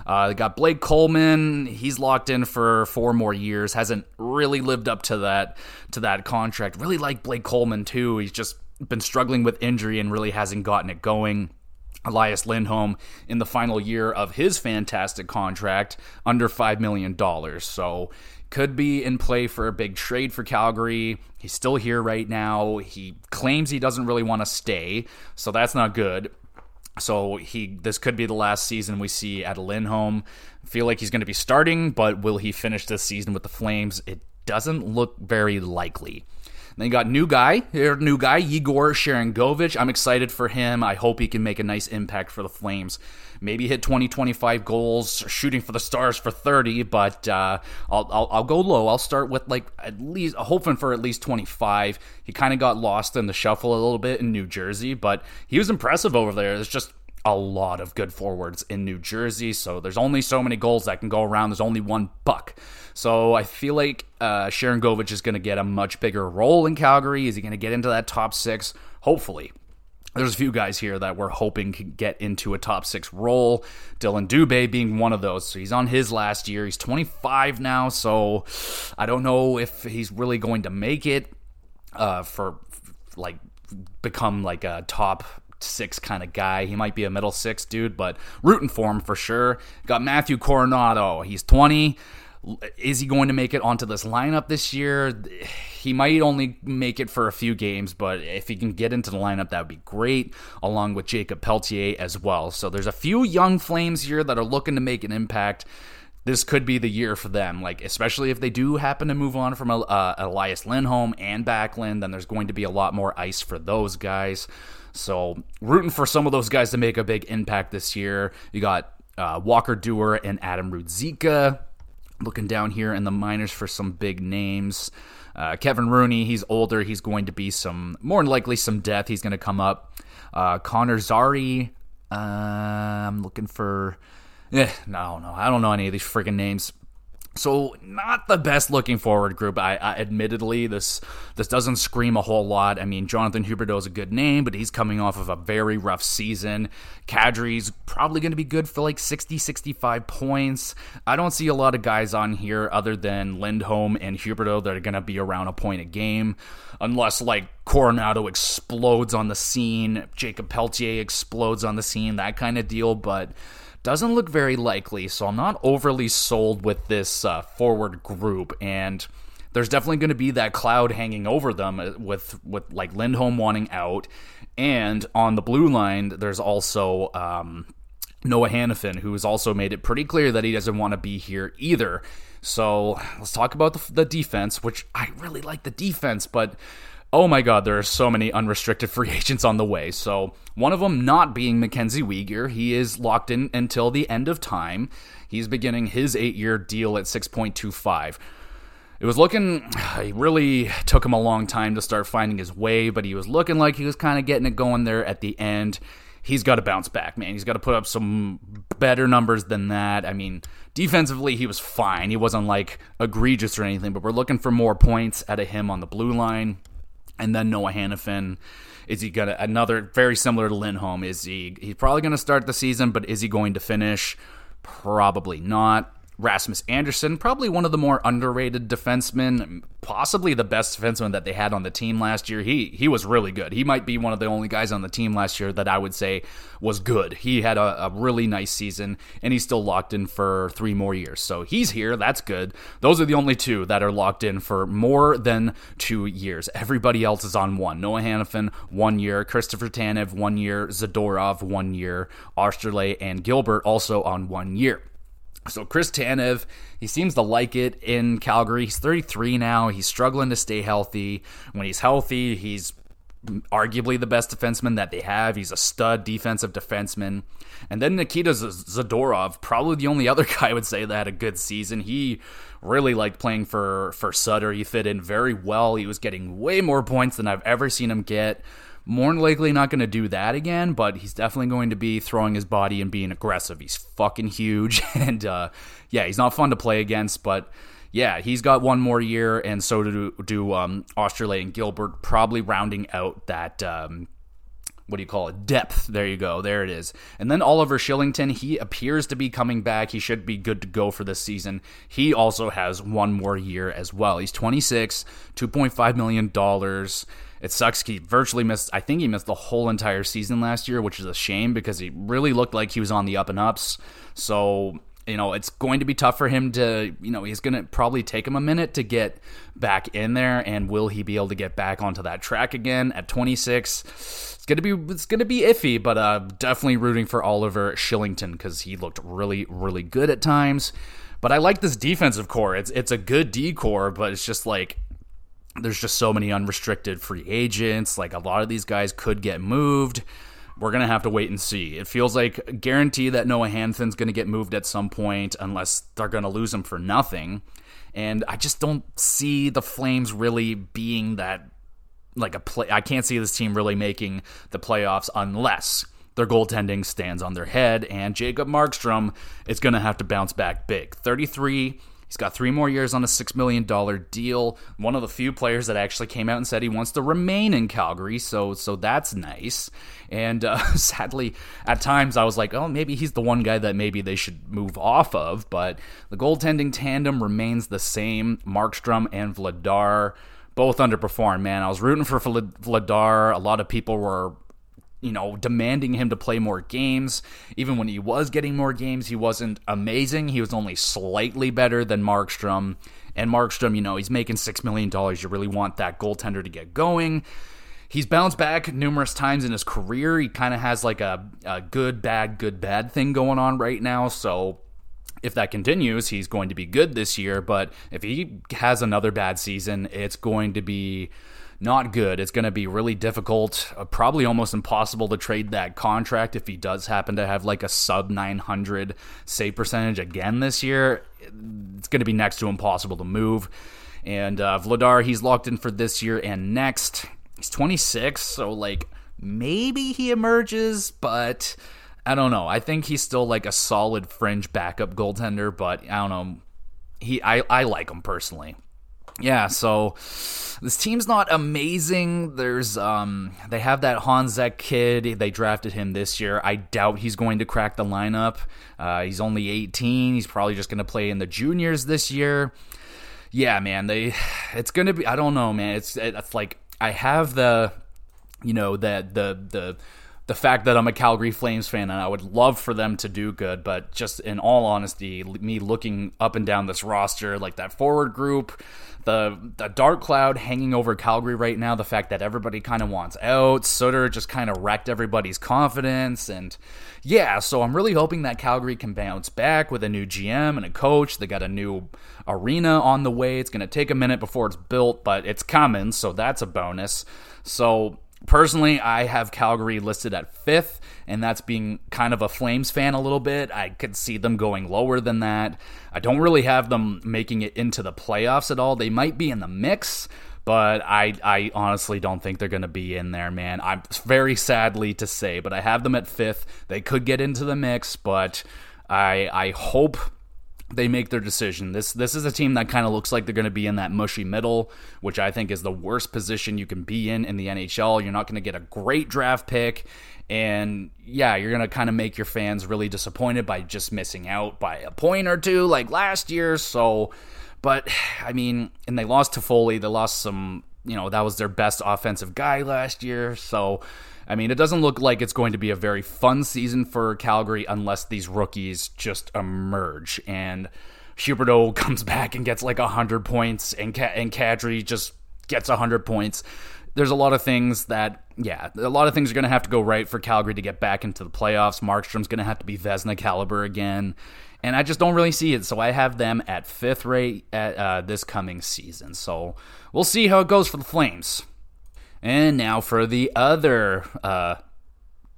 Uh, they got Blake Coleman. He's locked in for four more years. Hasn't really lived up to that to that contract. Really like Blake Coleman too. He's just been struggling with injury and really hasn't gotten it going. Elias Lindholm in the final year of his fantastic contract under $5 million. So could be in play for a big trade for Calgary. He's still here right now. He claims he doesn't really want to stay, so that's not good. So he this could be the last season we see at Lindholm. Feel like he's going to be starting, but will he finish this season with the Flames? It doesn't look very likely. Then you got new guy, new guy, Yegor Sharangovich. I'm excited for him. I hope he can make a nice impact for the Flames. Maybe hit 20, 25 goals, shooting for the Stars for 30, but uh, I'll, I'll, I'll go low. I'll start with like at least hoping for at least 25. He kind of got lost in the shuffle a little bit in New Jersey, but he was impressive over there. It's just a lot of good forwards in New Jersey, so there's only so many goals that can go around. There's only one buck. So I feel like uh, Sharangovich is going to get a much bigger role in Calgary. Is he going to get into that top six? Hopefully. There's a few guys here that we're hoping can get into a top six role. Dylan Dubé being one of those. So he's on his last year. He's 25 now, so I don't know if he's really going to make it uh, for like become like a top six kind of guy. He might be a middle six dude, but rooting for him for sure. Got Matthew Coronato. He's 20. Is he going to make it onto this lineup this year? He might only make it for a few games, but if he can get into the lineup, that would be great, along with Jacob Pelletier as well. So there's a few young Flames here that are looking to make an impact this could be the year for them. Like, especially if they do happen to move on from uh, Elias Lindholm and Backlund, then there's going to be a lot more ice for those guys. So, rooting for some of those guys to make a big impact this year. You got uh, Walker Duehr and Adam Ruzicka. Looking down here in the minors for some big names. Uh, Kevin Rooney, he's older. He's going to be some, more than likely, some death. He's going to come up. Uh, Connor Zary, uh, I'm looking for. Eh, no, no, I don't know any of these freaking names. So not the best looking forward group. I, I, admittedly this this doesn't scream a whole lot. I mean, Jonathan Huberdeau is a good name, but he's coming off of a very rough season. Kadri's probably going to be good for like 60 65 points. I don't see a lot of guys on here other than Lindholm and Huberdeau that are going to be around a point a game unless like Coronato explodes on the scene, Jacob Pelletier explodes on the scene, that kind of deal, but doesn't look very likely, so I'm not overly sold with this uh, forward group. And there's definitely going to be that cloud hanging over them uh, with with like Lindholm wanting out, and on the blue line there's also um, Noah Hanifin, who has also made it pretty clear that he doesn't want to be here either. So let's talk about the, the defense, which I really like the defense, but oh my god, there are so many unrestricted free agents on the way. So, one of them not being Mackenzie Weegar. He is locked in until the end of time. He's beginning his eight year deal at 6.25. It was looking, it really took him a long time to start finding his way, but he was looking like he was kind of getting it going there at the end. He's got to bounce back, man. He's got to put up some better numbers than that. I mean, defensively, he was fine. He wasn't like egregious or anything, but we're looking for more points out of him on the blue line. And then Noah Hanifin. Is he gonna another very similar to Lindholm? Is he he's probably gonna start the season, but is he going to finish? Probably not. Rasmus Andersson, probably one of the more underrated defensemen, possibly the best defenseman that they had on the team last year. He he was really good. He might be one of the only guys on the team last year that I would say was good. He had a, a really nice season, and he's still locked in for three more years. So he's here. That's good. Those are the only two that are locked in for more than two years. Everybody else is on one. Noah Hanifin, one year. Christopher Tanev, one year. Zadorov, one year. Oesterle and Gilbert also on one year. So Chris Tanev, he seems to like it in Calgary. He's 33 now. He's struggling to stay healthy. When he's healthy, he's arguably the best defenseman that they have. He's a stud defensive defenseman. And then Nikita Zadorov, probably the only other guy I would say that had a good season. He really liked playing for for Sutter. He fit in very well. He was getting way more points than I've ever seen him get More likely not going to do that again, but he's definitely going to be throwing his body and being aggressive. He's fucking huge, and uh, yeah, he's not fun to play against, but yeah, he's got one more year, and so do do um, and Gilbert, probably rounding out that um, what do you call it? Depth. There you go. There it is. And then Oliver Kylington, he appears to be coming back. He should be good to go for this season. He also has one more year as well. He's 26, $2.5 million. It sucks. He virtually missed, I think he missed the whole entire season last year, which is a shame because he really looked like he was on the up and ups. So you know, it's going to be tough for him to, you know, he's going to probably take him a minute to get back in there. And will he be able to get back onto that track again at 26? It's going to be, it's going to be iffy, but uh, definitely rooting for Oliver Kylington because he looked really, really good at times. But I like this defensive core. It's, it's a good D core, but it's just like, there's just so many unrestricted free agents. Like a lot of these guys could get moved we're going to have to wait and see. It feels like guarantee that Noah Hanifin's going to get moved at some point unless they're going to lose him for nothing. And I just don't see the Flames really being that like a play. I can't see this team really making the playoffs unless their goaltending stands on their head and Jacob Markstrom is going to have to bounce back big. 33 He's got three more years on a $6 million deal. One of the few players that actually came out and said he wants to remain in Calgary, so so that's nice. And uh, sadly, at times I was like, oh, maybe he's the one guy that maybe they should move off of. But the goaltending tandem remains the same. Markstrom and Vladar both underperformed, man. I was rooting for Vladar. A lot of people were you know, demanding him to play more games. Even when he was getting more games, he wasn't amazing. He was only slightly better than Markstrom. And Markstrom, you know, he's making $6 million. You really want that goaltender to get going. He's bounced back numerous times in his career. He kind of has like a, a good, bad, good, bad thing going on right now. So if that continues, he's going to be good this year. But if he has another bad season, it's going to be not good. It's going to be really difficult, uh, probably almost impossible to trade that contract if he does happen to have like a sub 900 save percentage again this year. It's going to be next to impossible to move. And uh, Vladar, he's locked in for this year and next. He's 26, so like maybe he emerges, but I don't know. I think he's still like a solid fringe backup goaltender, but I don't know. He I, I like him personally yeah, so this team's not amazing. There's um they have that Honzek kid. They drafted him this year. I doubt he's going to crack the lineup. Uh, he's only 18. He's probably just going to play in the juniors this year. Yeah, man, they it's going to be I don't know, man. It's it's like I have the you know, the the the the fact that I'm a Calgary Flames fan and I would love for them to do good, but just in all honesty, me looking up and down this roster, like that forward group, the the dark cloud hanging over Calgary right now, the fact that everybody kind of wants out, Sutter just kind of wrecked everybody's confidence and yeah, so I'm really hoping that Calgary can bounce back with a new GM and a coach. They got a new arena on the way. It's going to take a minute before it's built, but it's coming, so that's a bonus. So Personally, I have Calgary listed at fifth, and that's being kind of a Flames fan a little bit. I could see them going lower than that. I don't really have them making it into the playoffs at all. They might be in the mix, but I, I honestly don't think they're going to be in there, man. I'm very sadly to say, but I have them at fifth. They could get into the mix, but I, I hope they make their decision. This this is a team that kind of looks like they're going to be in that mushy middle, which I think is the worst position you can be in in the NHL. You're not going to get a great draft pick, and yeah, you're going to kind of make your fans really disappointed by just missing out by a point or two like last year. So, but I mean, and they lost Toffoli, They lost some. You know, that was their best offensive guy last year. So I mean, it doesn't look like it's going to be a very fun season for Calgary unless these rookies just emerge and Huberdeau comes back and gets like 100 points and, Ka- and Kadri just gets 100 points. There's a lot of things that, yeah, a lot of things are going to have to go right for Calgary to get back into the playoffs. Markstrom's going to have to be Vezina caliber again. And I just don't really see it. So I have them at fifth rate at uh, this coming season. So we'll see how it goes for the Flames. And now for the other uh,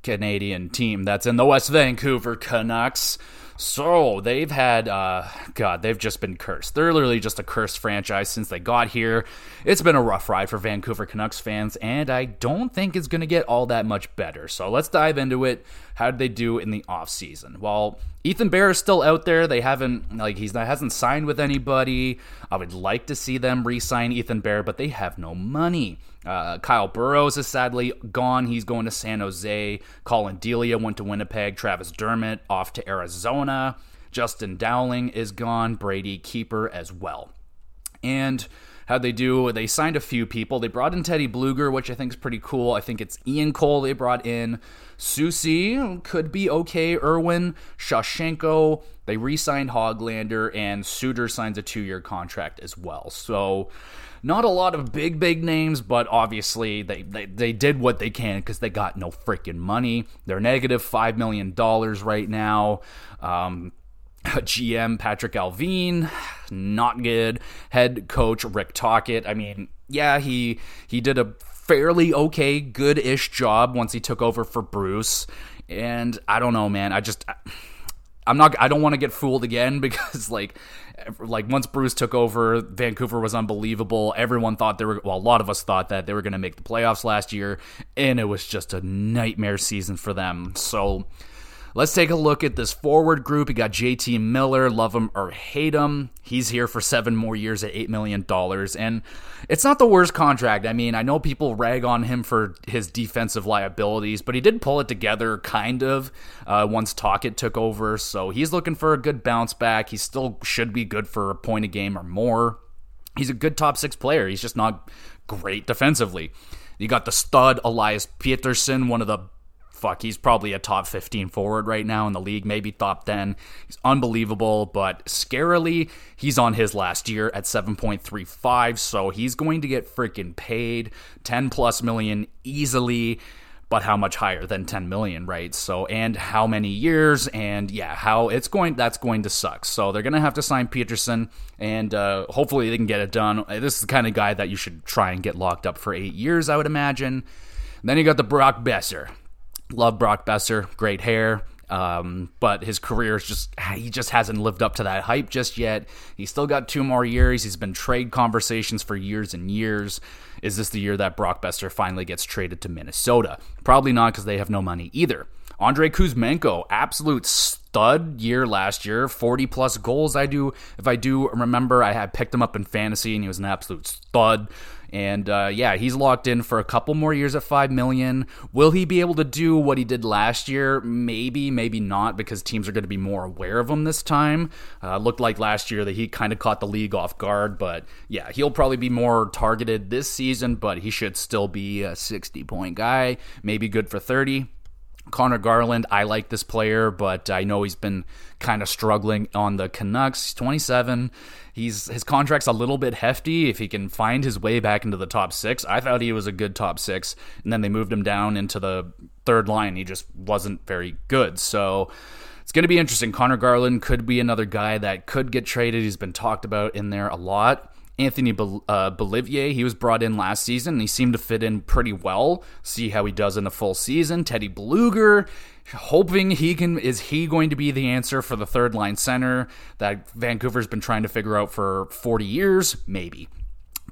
Canadian team that's in the West Vancouver Canucks. So they've had, uh, God, they've just been cursed. They're literally just a cursed franchise since they got here. It's been a rough ride for Vancouver Canucks fans, and I don't think it's going to get all that much better. So let's dive into it. How did they do in the offseason? Well, Ethan Bear is still out there. They haven't, like, he's not, hasn't signed with anybody. I would like to see them re sign Ethan Bear, but they have no money. Uh, Kyle Burroughs is sadly gone. He's going to San Jose. Collin Delia went to Winnipeg. Travis Dermott off to Arizona. Justin Dowling is gone. Brady Keeper as well. And how'd they do, they signed a few people. They brought in Teddy Blueger, which I think is pretty cool. I think it's Ian Cole they brought in. Soucy could be okay. Irwin, Shashenko. They re signed Hoglander, and Suter signs a two year contract as well. So not a lot of big, big names, but obviously they, they, they did what they can because they got no freaking money. They're negative $5 million right now. Um, GM Patrick Allvin, not good. Head coach Rick Tocchet. I mean, yeah, he he did a fairly okay, good-ish job once he took over for Bruce. And I don't know, man. I just I'm not I don't want to get fooled again because like like once Bruce took over, Vancouver was unbelievable. Everyone thought they were well, a lot of us thought that they were going to make the playoffs last year, and it was just a nightmare season for them. So Let's take a look at this forward group. You got JT Miller, love him or hate him. He's here for seven more years at $8 million. And it's not the worst contract. I mean, I know people rag on him for his defensive liabilities, but he did pull it together kind of uh, once Tocchet took over. So he's looking for a good bounce back. He still should be good for a point a game or more. He's a good top six player. He's just not great defensively. You got the stud Elias Pettersson, one of the fuck, he's probably a top 15 forward right now in the league, maybe top 10. He's unbelievable, but scarily, he's on his last year at 7.35, so he's going to get freaking paid 10 plus million easily. But how much higher than 10 million, right? So, and how many years, and yeah, how it's going, that's going to suck. So, they're going to have to sign Pettersson, and uh, hopefully they can get it done. This is the kind of guy that you should try and get locked up for eight years, I would imagine. And then you got the Brock Boeser. Love Brock Boeser, great hair. Um, but his career is just he just hasn't lived up to that hype just yet. He's still got two more years. He's been trade conversations for years and years. Is this the year that Brock Boeser finally gets traded to Minnesota? Probably not because they have no money either. Andrei Kuzmenko, absolute stud year last year, 40 plus goals. I do, if I do remember, I had picked him up in fantasy and he was an absolute stud. And uh, yeah, he's locked in for a couple more years at five million. Will he be able to do what he did last year? Maybe, maybe not, because teams are going to be more aware of him this time. Uh, looked like last year that he kind of caught the league off guard, but yeah, he'll probably be more targeted this season. But he should still be a 60 point guy, maybe good for 30. Conor Garland, I like this player, but I know he's been kind of struggling on the Canucks. He's 27. He's his contract's a little bit hefty. If he can find his way back into the top six, I thought he was a good top six, and then they moved him down into the third line. He just wasn't very good. So it's going to be interesting. Conor Garland could be another guy that could get traded. He's been talked about in there a lot. Anthony uh, Beauvillier, he was brought in last season and he seemed to fit in pretty well. See how he does in a full season. Teddy Blueger, hoping he can is he going to be the answer for the third line center that Vancouver's been trying to figure out for 40 years? Maybe.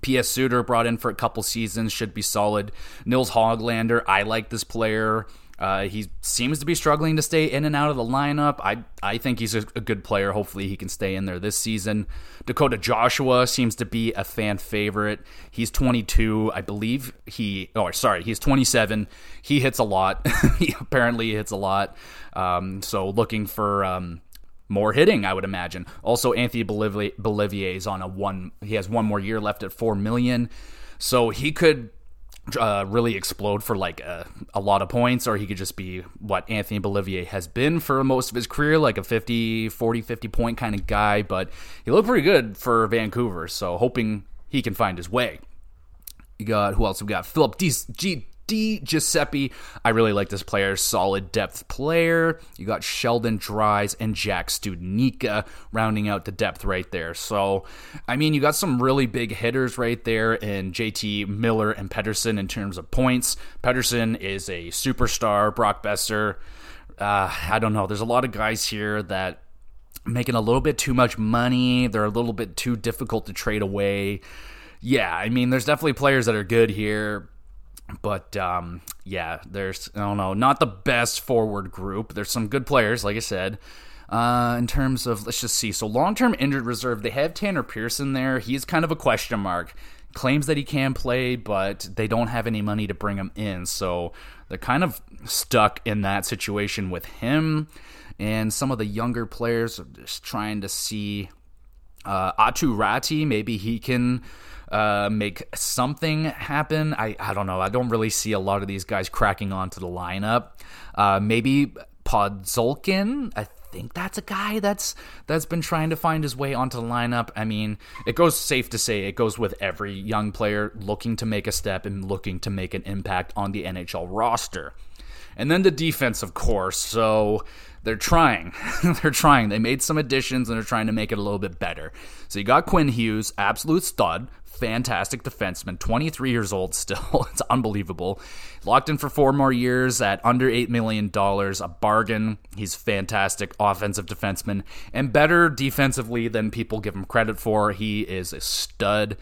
Pius Suter brought in for a couple seasons should be solid. Nils Hoglander, I like this player. Uh, he seems to be struggling to stay in and out of the lineup. I I think he's a, a, good player. Hopefully, he can stay in there this season. Dakota Joshua seems to be a fan favorite. He's 22, I believe. He oh sorry, he's 27. He hits a lot. he apparently hits a lot. Um, so looking for um, more hitting, I would imagine. Also, Anthony Beauvillier is on a one. He has one more year left at four million, so he could uh, really explode for like a, a, lot of points, or he could just be what Anthony Beauvillier has been for most of his career, like a 50, 40, 50 point kind of guy. But he looked pretty good for Vancouver, so hoping he can find his way. You got who else? We got Philip. Di Giuseppe. I really like this player. Solid depth player. You got Sheldon Dries and Jack Studnicka rounding out the depth right there. So, I mean, you got some really big hitters right there in JT Miller and Pettersson in terms of points. Pettersson is a superstar. Brock Boeser. Uh, I don't know. There's a lot of guys here that making a little bit too much money. They're a little bit too difficult to trade away. Yeah, I mean, there's definitely players that are good here. But um, yeah, there's I don't know, not the best forward group. There's some good players, like I said. Uh, in terms of let's just see. So long term injured reserve, they have Tanner Pearson there. He's kind of a question mark. Claims that he can play, but they don't have any money to bring him in. So they're kind of stuck in that situation with him. And some of the younger players are just trying to see uh, Aatu Räty. Maybe he can uh, make something happen. I, I don't know. I don't really see a lot of these guys cracking onto the lineup. Uh, maybe Podkolzin. I think that's a guy that's that's been trying to find his way onto the lineup. I mean, it goes safe to say it goes with every young player looking to make a step and looking to make an impact on the NHL roster. And then the defense, of course. So they're trying. they're trying. They made some additions and they're trying to make it a little bit better. So you got Quinn Hughes, absolute stud, fantastic defenseman, 23 years old still. it's unbelievable. Locked in for four more years at under $8 million, a bargain. He's fantastic offensive defenseman and better defensively than people give him credit for. He is a stud.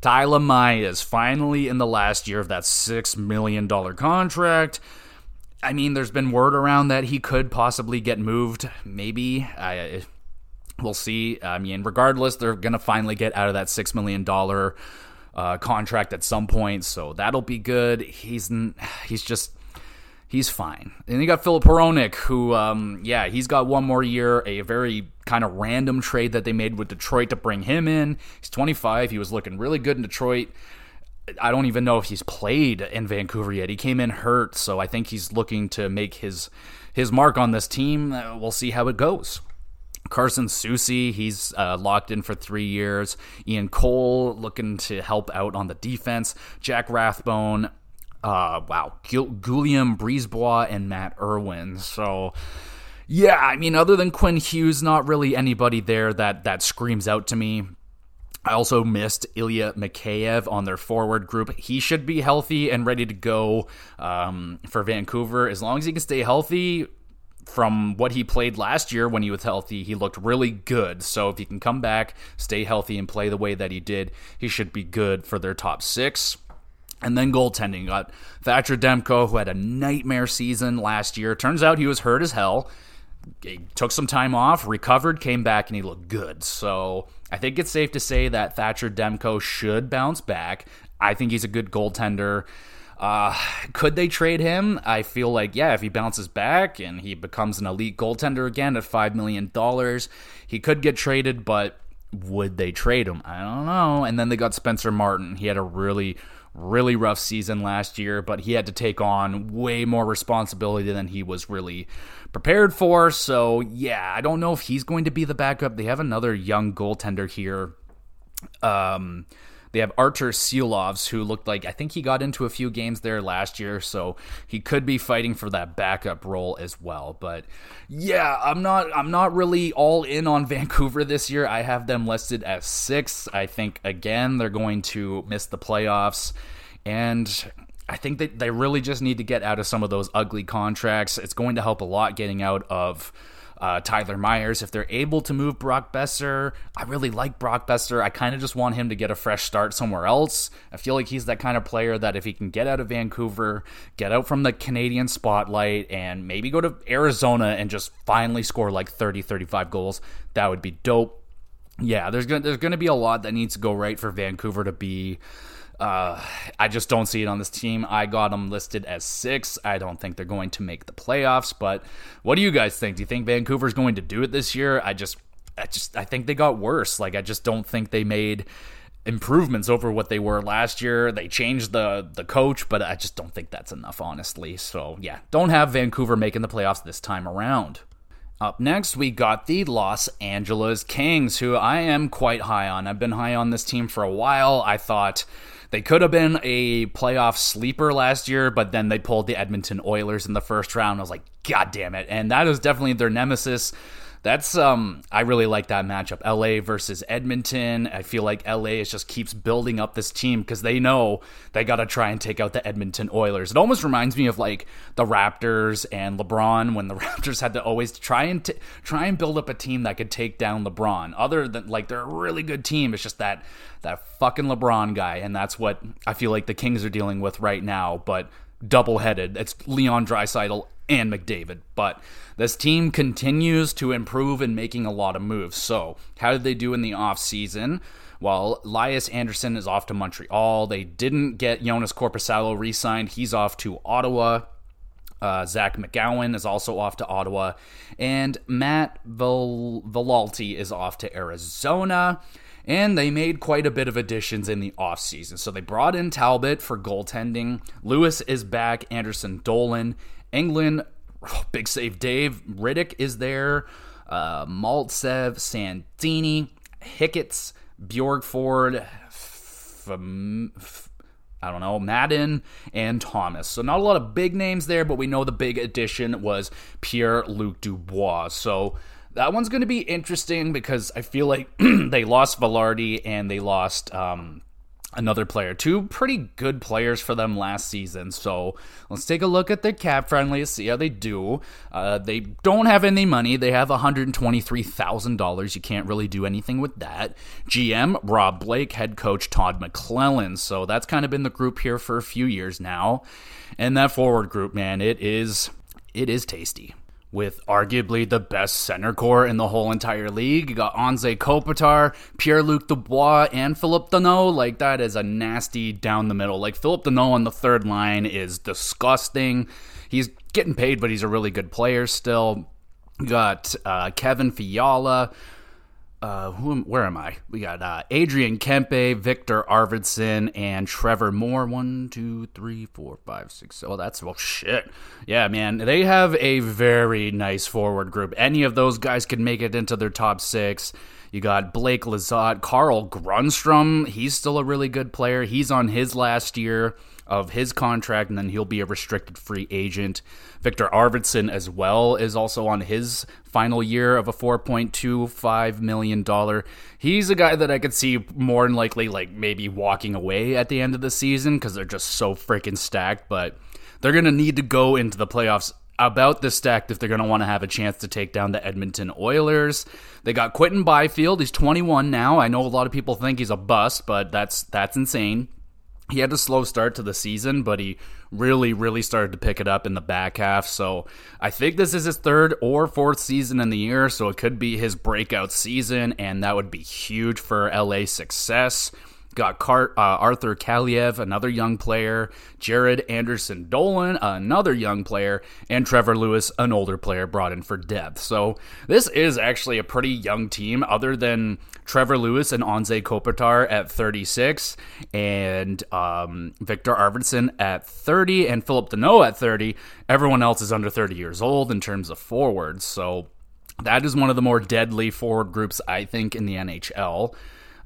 Tyler Myers is finally in the last year of that $6 million contract. I mean, there's been word around that he could possibly get moved. Maybe. I, we'll see. I mean, regardless, they're to finally get out of that $6 million uh, contract at some point, so that'll be good. He's, he's just. He's fine. And you got Filip Hronek, who, um, yeah, he's got one more year, a very kind of random trade that they made with Detroit to bring him in. He's 25. He was looking really good in Detroit. I don't even know if he's played in Vancouver yet. He came in hurt, so I think he's looking to make his his mark on this team. Uh, we'll see how it goes. Carson Soucy, he's uh, locked in for three years. Ian Cole looking to help out on the defense. Jack Rathbone, uh, wow, Guillaume Brisebois and Matt Irwin. So, yeah, I mean, other than Quinn Hughes, not really anybody there that that screams out to me. I also missed Ilya Mikheyev on their forward group. He should be healthy and ready to go um, for Vancouver. As long as he can stay healthy, from what he played last year when he was healthy, he looked really good. So if he can come back, stay healthy, and play the way that he did, he should be good for their top six. And then goaltending got Thatcher Demko, who had a nightmare season last year. Turns out he was hurt as hell. He took some time off, recovered, came back, and he looked good. So I think it's safe to say that Thatcher Demko should bounce back. I think he's a good goaltender. Uh, could they trade him? I feel like, yeah, if he bounces back and he becomes an elite goaltender again at $5 million, he could get traded, but would they trade him? I don't know. And then they got Spencer Martin. He had a really, really rough season last year, but he had to take on way more responsibility than he was really prepared for. So, yeah, I don't know if he's going to be the backup. They have another young goaltender here. Um, they have Arturs Silovs, who looked like I think he got into a few games there last year, so he could be fighting for that backup role as well. But yeah, I'm not I'm not really all in on Vancouver this year. I have them listed as six. I think again they're going to miss the playoffs, and I think that they really just need to get out of some of those ugly contracts. It's going to help a lot getting out of uh, Tyler Myers. If they're able to move Brock Boeser, I really like Brock Boeser. I kind of just want him to get a fresh start somewhere else. I feel like he's that kind of player that if he can get out of Vancouver, get out from the Canadian spotlight, and maybe go to Arizona and just finally score like 30, 35 goals, that would be dope. Yeah, there's gonna there's gonna be a lot that needs to go right for Vancouver to be uh, I just don't see it on this team. I got them listed as six. I don't think they're going to make the playoffs. But what do you guys think? Do you think Vancouver's going to do it this year? I just, I just, I think they got worse. Like I just don't think they made improvements over what they were last year. They changed the the coach, but I just don't think that's enough, honestly. So yeah, don't have Vancouver making the playoffs this time around. Up next, we got the Los Angeles Kings, who I am quite high on. I've been high on this team for a while. I thought they could have been a playoff sleeper last year, but then they pulled the Edmonton Oilers in the first round. I was like, God damn it. And that is definitely their nemesis. That's um I really like that matchup. LA versus Edmonton. I feel like LA is just keeps building up this team because they know they got to try and take out the Edmonton Oilers. It almost reminds me of like the Raptors and LeBron when the Raptors had to always try and t- try and build up a team that could take down LeBron. Other than like they're a really good team, it's just that that fucking LeBron guy, and that's what I feel like the Kings are dealing with right now. But double headed. It's Leon Draisaitl and McDavid. But this team continues to improve and making a lot of moves. So, how did they do in the offseason? Well, Lias Andersson is off to Montreal. They didn't get Jonas Korpisalo re signed. He's off to Ottawa. Uh, Zack MacEwen is also off to Ottawa. And Matt Vel- is off to Arizona. And they made quite a bit of additions in the offseason. So they brought in Talbot for goaltending. Lewis is back. Anderson Dolan. Engelland, oh, big save Dave. Riddick is there. Uh, Maltsev, Santini, Hicketts, Bjorkford, I don't know, Madden, and Thomas. So not a lot of big names there, but we know the big addition was Pierre Luc Dubois. So that one's going to be interesting because I feel like they lost Vilardi and they lost um, another player. Two pretty good players for them last season. So let's take a look at their cap friendly, see how they do. Uh, they don't have any money. They have $123,000. You can't really do anything with that. GM Rob Blake, head coach Todd McLellan. So that's kind of been the group here for a few years now. And that forward group, man, it is it is tasty with arguably the best center core in the whole entire league. You got Anze Kopitar, Pierre Luc Dubois, and Phillip Danault. Like, that is a nasty down the middle. Like, Phillip Danault on the third line is disgusting. He's getting paid, but he's a really good player still. You got uh, Kevin Fiala, uh, who, where am I? We got uh, Adrian Kempe, Viktor Arvidsson, and Trevor Moore. One, two, three, four, five, six. Oh, that's well, shit. Yeah, man, they have a very nice forward group. Any of those guys could make it into their top six. You got Blake Lizotte, Carl Grundstrom. He's still a really good player. He's on his last year of his contract, and then he'll be a restricted free agent. Viktor Arvidsson, as well, is also on his final year of a $4.25 million. He's a guy that I could see more than likely, like maybe walking away at the end of the season because they're just so freaking stacked, but they're going to need to go into the playoffs about this stacked if they're going to want to have a chance to take down the Edmonton Oilers. They got Quinton Byfield. He's 21 now. I know a lot of people think he's a bust, but that's that's insane he had a slow start to the season, but he really, really started to pick it up in the back half. So I think this is his third or fourth season in the year, so it could be his breakout season, and that would be huge for LA success. Got uh, Arthur Kaliyev, another young player, Jaret Anderson Dolan, another young player, and Trevor Lewis, an older player brought in for depth. So this is actually a pretty young team, other than Trevor Lewis and Anze Kopitar at 36, and um, Viktor Arvidsson at 30, and Phillip Danault at 30. Everyone else is under 30 years old in terms of forwards. So that is one of the more deadly forward groups, I think, in the NHL.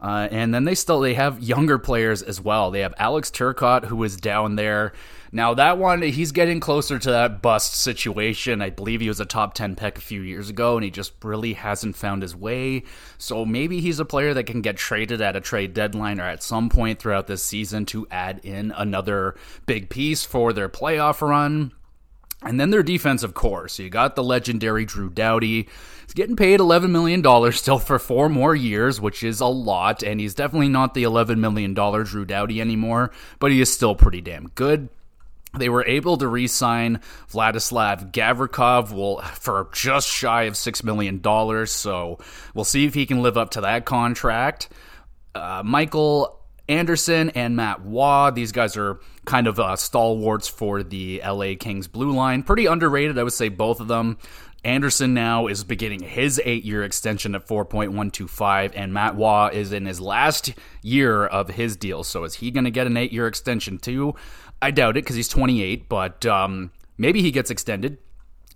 Uh, and then they still they have younger players as well. They have Alex Turcotte who is down there. Now that one he's getting closer to that bust situation. I believe he was a top 10 pick a few years ago and he just really hasn't found his way. So maybe he's a player that can get traded at a trade deadline or at some point throughout this season to add in another big piece for their playoff run. And then their defensive core. So you got the legendary Drew Doughty. He's getting paid $11 million still for four more years, which is a lot. And he's definitely not the $11 million Drew Doughty anymore, but he is still pretty damn good. They were able to re sign Vladislav Gavrikov for just shy of $6 million. So we'll see if he can live up to that contract. Uh, Michael Anderson and Matt Roy. These guys are kind of uh, stalwarts for the LA Kings blue line. Pretty underrated, I would say, both of them. Anderson now is beginning his eight year extension at 4.125, and Matt Roy is in his last year of his deal. So is he going to get an eight year extension too? I doubt it because he's 28, but um, maybe he gets extended.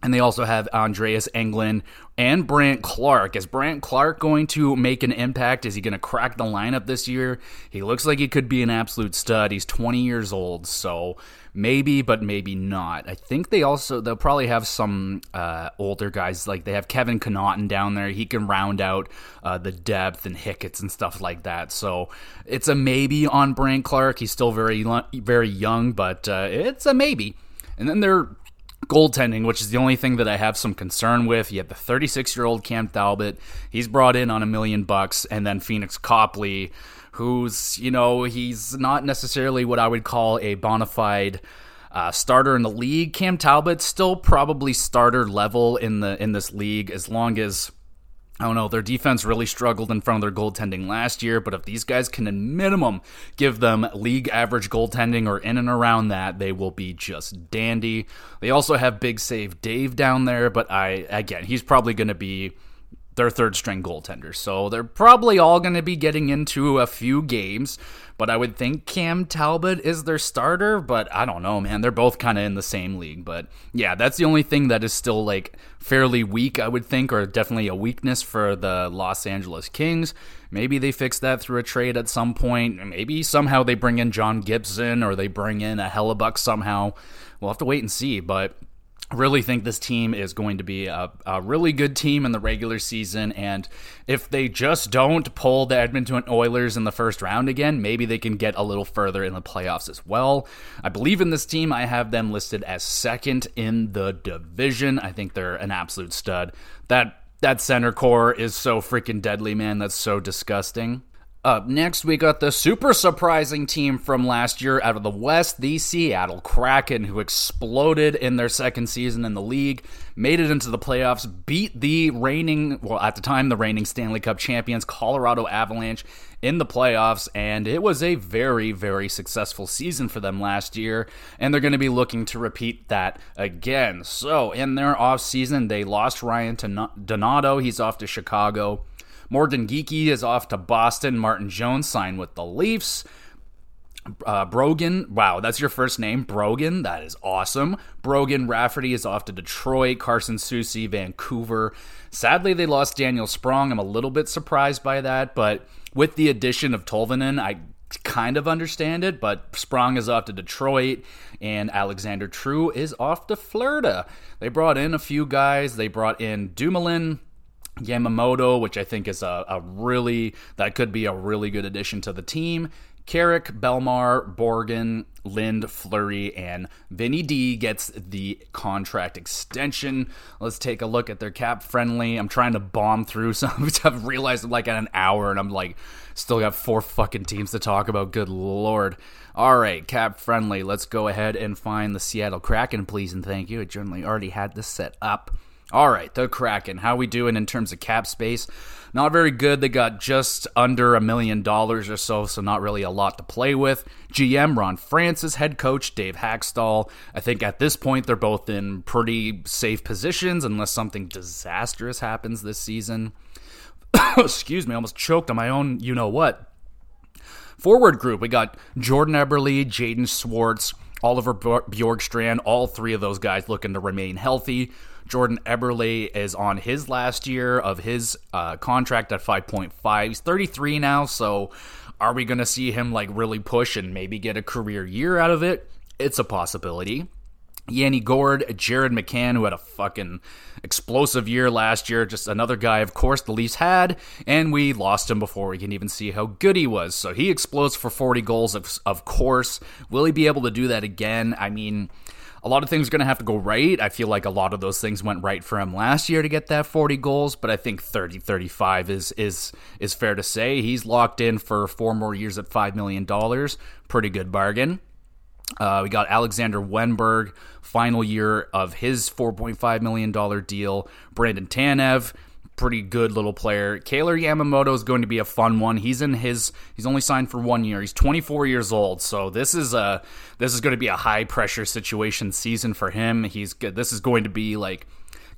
And they also have Andreas Englund and Brandt Clarke. Is Brandt Clarke going to make an impact? Is he going to crack the lineup this year? He looks like he could be an absolute stud. He's 20 years old, so maybe, but maybe not. I think they also they'll probably have some uh, older guys like they have Kevin Connauton down there. He can round out uh, the depth and Hicketts and stuff like that. So it's a maybe on Brandt Clarke. He's still very very young, but uh, it's a maybe. And then they're goaltending, which is the only thing that I have some concern with. You have the 36 year old Cam Talbot. He's brought in on a million bucks, and then Pheonix Copley, who's you know he's not necessarily what I would call a bona fide. Uh, starter in the league, Cam Talbot still probably starter level in the in this league as long as I don't know. Their defense really struggled in front of their goaltending last year, but if these guys can, at minimum, give them league average goaltending or in and around that, they will be just dandy. They also have Big Save Dave down there, but I, again, he's probably going to be their third string goaltender. So they're probably all going to be getting into a few games, but I would think Cam Talbot is their starter, but I don't know, man. They're both kind of in the same league, but yeah, that's the only thing that is still like fairly weak, I would think, or definitely a weakness for the Los Angeles Kings. Maybe they fix that through a trade at some point. Maybe somehow they bring in John Gibson or they bring in a Hellebuyck somehow. We'll have to wait and see, but really think this team is going to be a, a, really good team in the regular season. And if they just don't pull the Edmonton Oilers in the first round again, maybe they can get a little further in the playoffs as well. I believe in this team. I have them listed as second in the division. I think they're an absolute stud. That that center core is so freaking deadly, man. That's so disgusting. Up next, we got the super surprising team from last year out of the West, the Seattle Kraken, who exploded in their second season in the league, made it into the playoffs, beat the reigning, well, at the time, the reigning Stanley Cup champions, Colorado Avalanche, in the playoffs, and it was a very, very successful season for them last year, and they're going to be looking to repeat that again. So, in their offseason, they lost Ryan to Donato, he's off to Chicago. Morgan Geekie is off to Boston. Martin Jones signed with the Leafs. Uh, Brogan, wow, that's your first name, Brogan. That is awesome. Brogan Rafferty is off to Detroit. Carson Soucy, Vancouver. Sadly, they lost Daniel Sprong. I'm a little bit surprised by that, but with the addition of Tolvanen, I kind of understand it. But Sprong is off to Detroit, and Alexander True is off to Florida. They brought in a few guys. They brought in Dumoulin. Yamamoto, which I think is a, a really that could be a really good addition to the team. Carrick, Belmar, Borgen, Lind, Fleury, and Vinny D gets the contract extension. Let's take a look at their cap friendly. I'm trying to bomb through some. I've realized I'm like at an hour and I'm like still got four fucking teams to talk about. Good lord. All right, cap friendly. Let's go ahead and find the Seattle Kraken, please and thank you. I generally already had this set up. All right, the Kraken. How we doing in terms of cap space? Not very good. They got just under a million dollars or so, so not really a lot to play with. GM Ron Francis, head coach Dave Hakstol. I think at this point they're both in pretty safe positions unless something disastrous happens this season. Excuse me, I almost choked on my own you know what. Forward group, we got Jordan Eberle, Jaden Schwartz, Oliver Bjorkstrand, all three of those guys looking to remain healthy. Jordan Eberle is on his last year of his uh, contract at 5.5. He's 33 now, so are we going to see him like really push and maybe get a career year out of it? It's a possibility. Yanni Gourde, Jared McCann, who had a fucking explosive year last year, just another guy, of course, the Leafs had, and we lost him before we can even see how good he was. So he explodes for 40 goals, of, of course. Will he be able to do that again? I mean, a lot of things are going to have to go right. I feel like a lot of those things went right for him last year to get that 40 goals, but I think 30 35 is is is fair to say. He's locked in for four more years at 5 million dollars. Pretty good bargain. Uh, we got Alexander Wennberg, final year of his $4.5 million deal. Brandon Tanev, pretty good little player. Kailer Yamamoto is going to be a fun one. He's in his he's only signed for one year. He's 24 years old, so this is a this is going to be a high pressure situation season for him. He's this is going to be like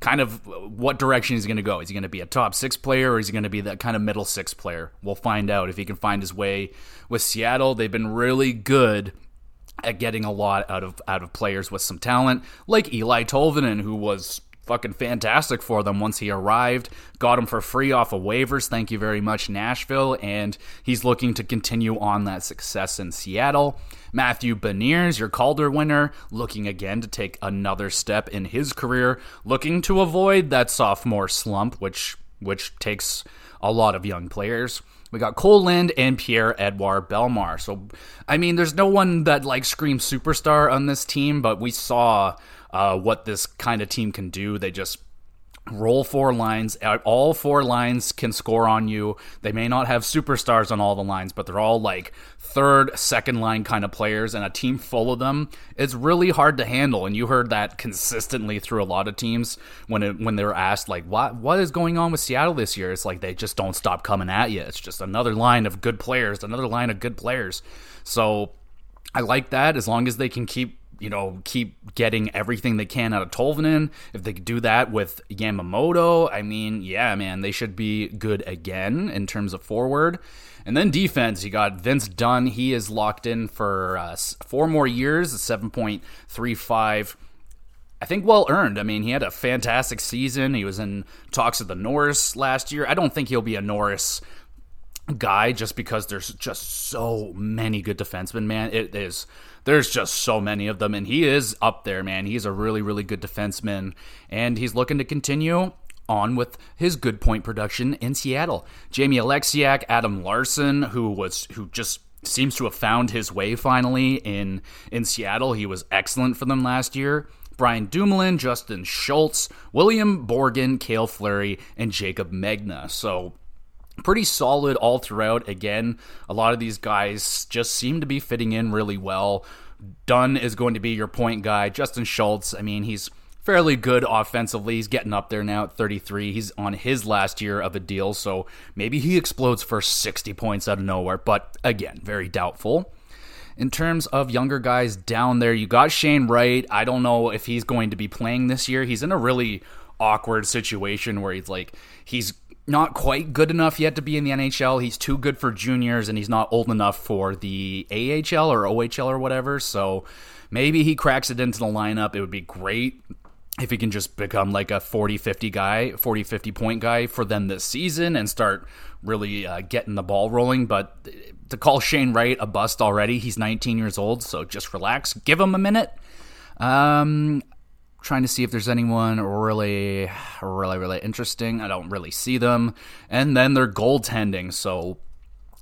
kind of what direction he's going to go. Is he going to be a top six player or is he going to be that kind of middle six player? We'll find out if he can find his way with Seattle. They've been really good at getting a lot out of out of players with some talent, like Eeli Tolvanen, who was fucking fantastic for them once he arrived. Got him for free off of waivers. Thank you very much, Nashville. And he's looking to continue on that success in Seattle. Matthew Beniers, your Calder winner, looking again to take another step in his career, looking to avoid that sophomore slump, which which takes a lot of young players. We got Cole Lind and Pierre Edouard Belmar. So, I mean, there's no one that like screams superstar on this team, but we saw uh, what this kind of team can do. They just roll four lines. Uh, all four lines can score on you. They may not have superstars on all the lines, but they're all like third, second line kind of players, and a team full of them it's really hard to handle. And you heard that consistently through a lot of teams when it, when they were asked like, "What what is going on with Seattle this year?" It's like they just don't stop coming at you. It's just another line of good players, another line of good players. So I like that as long as they can keep you know, keep getting everything they can out of Tolvanen. If they could do that with Yamamoto, I mean, yeah, man, they should be good again in terms of forward. And then defense, you got Vince Dunn. He is locked in for uh, four more years, 7.35. I think well earned. I mean, he had a fantastic season. He was in talks of the Norris last year. I don't think he'll be a Norris guy just because there's just so many good defensemen, man. It is there's just so many of them, and he is up there, man. He's a really, really good defenseman, and he's looking to continue on with his good point production in Seattle. Jamie Oleksiak, Adam Larsson, who was who just seems to have found his way finally in in Seattle. He was excellent for them last year. Brian Dumoulin, Justin Schultz, William Borgen, Cale Fleury, and Jaycob Megna. So pretty solid all throughout. Again, a lot of these guys just seem to be fitting in really well. Dunn is going to be your point guy. Justin Schultz, I mean, he's fairly good offensively. He's getting up there now at 33. He's on his last year of a deal, so maybe he explodes for 60 points out of nowhere, but again, very doubtful. In terms of younger guys down there, you got Shane Wright. I don't know if he's going to be playing this year. He's in a really awkward situation where he's like he's not quite good enough yet to be in the NHL. He's too good for juniors, and he's not old enough for the AHL or OHL or whatever. So maybe he cracks it into the lineup. It would be great if he can just become like a 40 50 guy, 40 50 point guy for them this season and start really uh, getting the ball rolling. But to call Shane Wright a bust already, he's 19 years old, so just relax. Give him a minute. Um, trying to see if there's anyone really, really, really interesting. I don't really see them. And then they're goaltending. So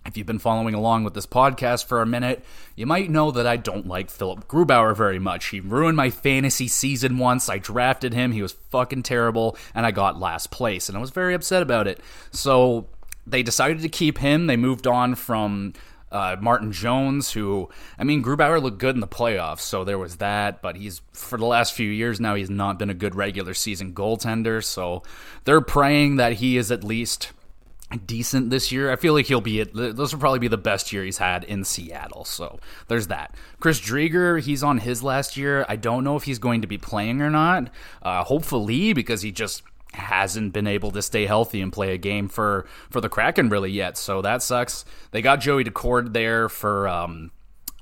if you've been following along with this podcast for a minute, you might know that I don't like Philipp Grubauer very much. He ruined my fantasy season once. I drafted him. He was fucking terrible, and I got last place, and I was very upset about it. So they decided to keep him. They moved on from uh, Martin Jones, who, I mean, Grubauer looked good in the playoffs, so there was that, but he's, for the last few years now, he's not been a good regular season goaltender, so they're praying that he is at least decent this year. I feel like he'll be, those will probably be the best year he's had in Seattle, so there's that. Chris Driedger, he's on his last year. I don't know if he's going to be playing or not. Uh, hopefully, because he just hasn't been able to stay healthy and play a game for for the Kraken really yet. So that sucks. They got Joey Daccord there for um,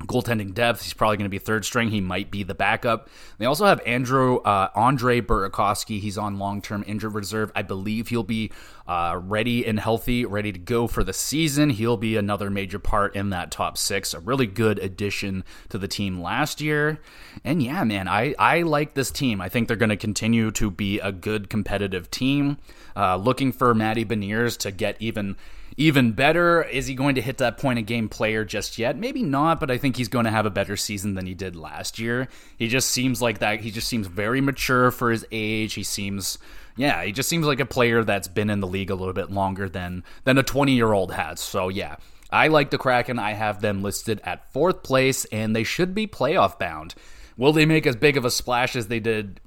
goaltending depth. He's probably going to be third string. He might be the backup. They also have Andrew uh, Andre Burakovsky. He's on long term injured reserve. I believe he'll be uh, ready and healthy, ready to go for the season. He'll be another major part in that top six. A really good addition to the team last year. And yeah, man, I I like this team. I think they're going to continue to be a good competitive team. Uh, looking for Matty Beniers to get even even better. Is he going to hit that point of game player just yet? Maybe not, but I think he's going to have a better season than he did last year. He just seems like that. He just seems very mature for his age. He seems, yeah, he just seems like a player that's been in the league a little bit longer than than a 20 year old has. So yeah. I like the Kraken. I have them listed at fourth place, and they should be playoff bound. Will they make as big of a splash as they did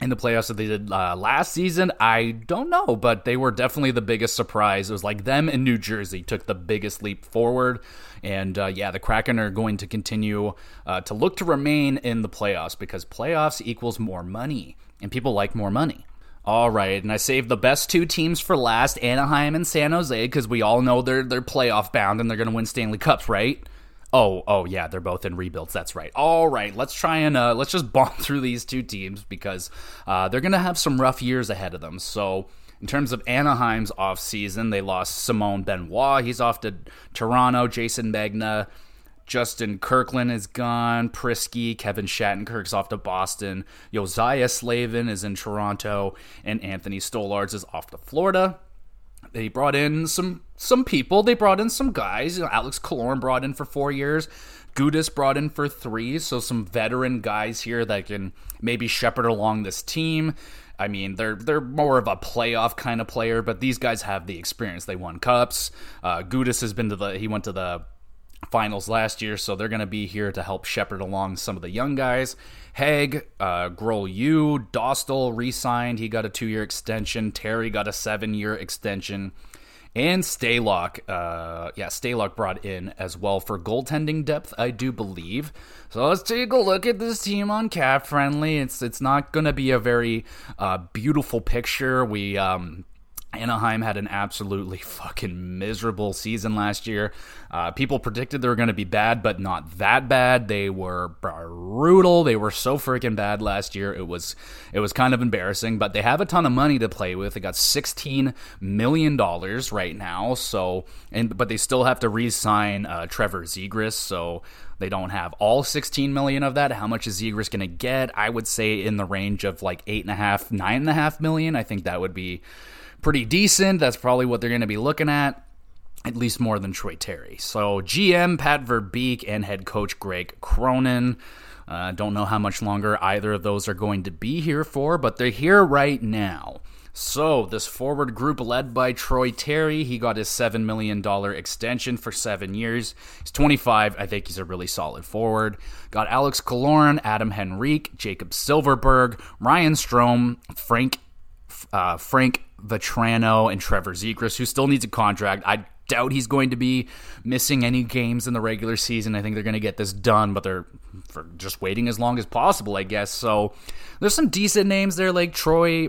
in the playoffs that they did uh, last season, I don't know, but they were definitely the biggest surprise. It was like them and New Jersey took the biggest leap forward. And uh, yeah, the Kraken are going to continue uh, to look to remain in the playoffs because playoffs equals more money, and people like more money. All right, and I saved the best two teams for last, Anaheim and San Jose, because we all know they're they're playoff bound and they're going to win Stanley Cups, right? Oh, oh yeah, they're both in rebuilds. That's right. All right, let's try and uh, let's just bomb through these two teams because uh, they're gonna have some rough years ahead of them. So. In terms of Anaheim's offseason, they lost Simon Benoit. He's off to Toronto. Jayson Megna, Justin Kirkland is gone. Prisky, Kevin Shattenkirk's off to Boston. Josiah Slavin is in Toronto. And Anthony Stolarz is off to Florida. They brought in some some people. They brought in some guys. You know, Alex Killorn brought in for four years. Gudas brought in for three. So some veteran guys here that can maybe shepherd along this team. I mean, they're they're more of a playoff kind of player, but these guys have the experience. They won cups. Uh, Gudas has been to the he went to the finals last year, so they're going to be here to help shepherd along some of the young guys. Hague, uh, U, Dostal re-signed. He got a two-year extension. Terry got a seven-year extension. And Stalock, uh, yeah, Stalock brought in as well for goaltending depth, I do believe. So let's take a look at this team on Cap Friendly. It's it's not going to be a very uh, beautiful picture. We um, Anaheim had an absolutely fucking miserable season last year. Uh, people predicted they were going to be bad, but not that bad. They were brutal. They were so freaking bad last year. It was it was kind of embarrassing. But they have a ton of money to play with. They got sixteen million dollars right now. So and but they still have to re-sign uh, Trevor Zegras. So they don't have all 16 million of that. How much is Zegras going to get? I would say in the range of like eight and a half, nine and a half million. I think that would be pretty decent. That's probably what they're going to be looking at. At least more than Troy Terry. So GM Pat Verbeek and head coach Greg Cronin. Uh, don't know how much longer either of those are going to be here for, but they're here right now. So, this forward group led by Troy Terry, he got his $7 million extension for seven years. He's 25. I think he's a really solid forward. Got Alex Killorn, Adam Henrique, Jakob Silfverberg, Ryan Strome, Frank uh, Frank Vatrano and Trevor Zegras, who still needs a contract. I doubt he's going to be missing any games in the regular season. I think they're going to get this done, but they're for just waiting as long as possible, I guess. So there's some decent names there, like Troy,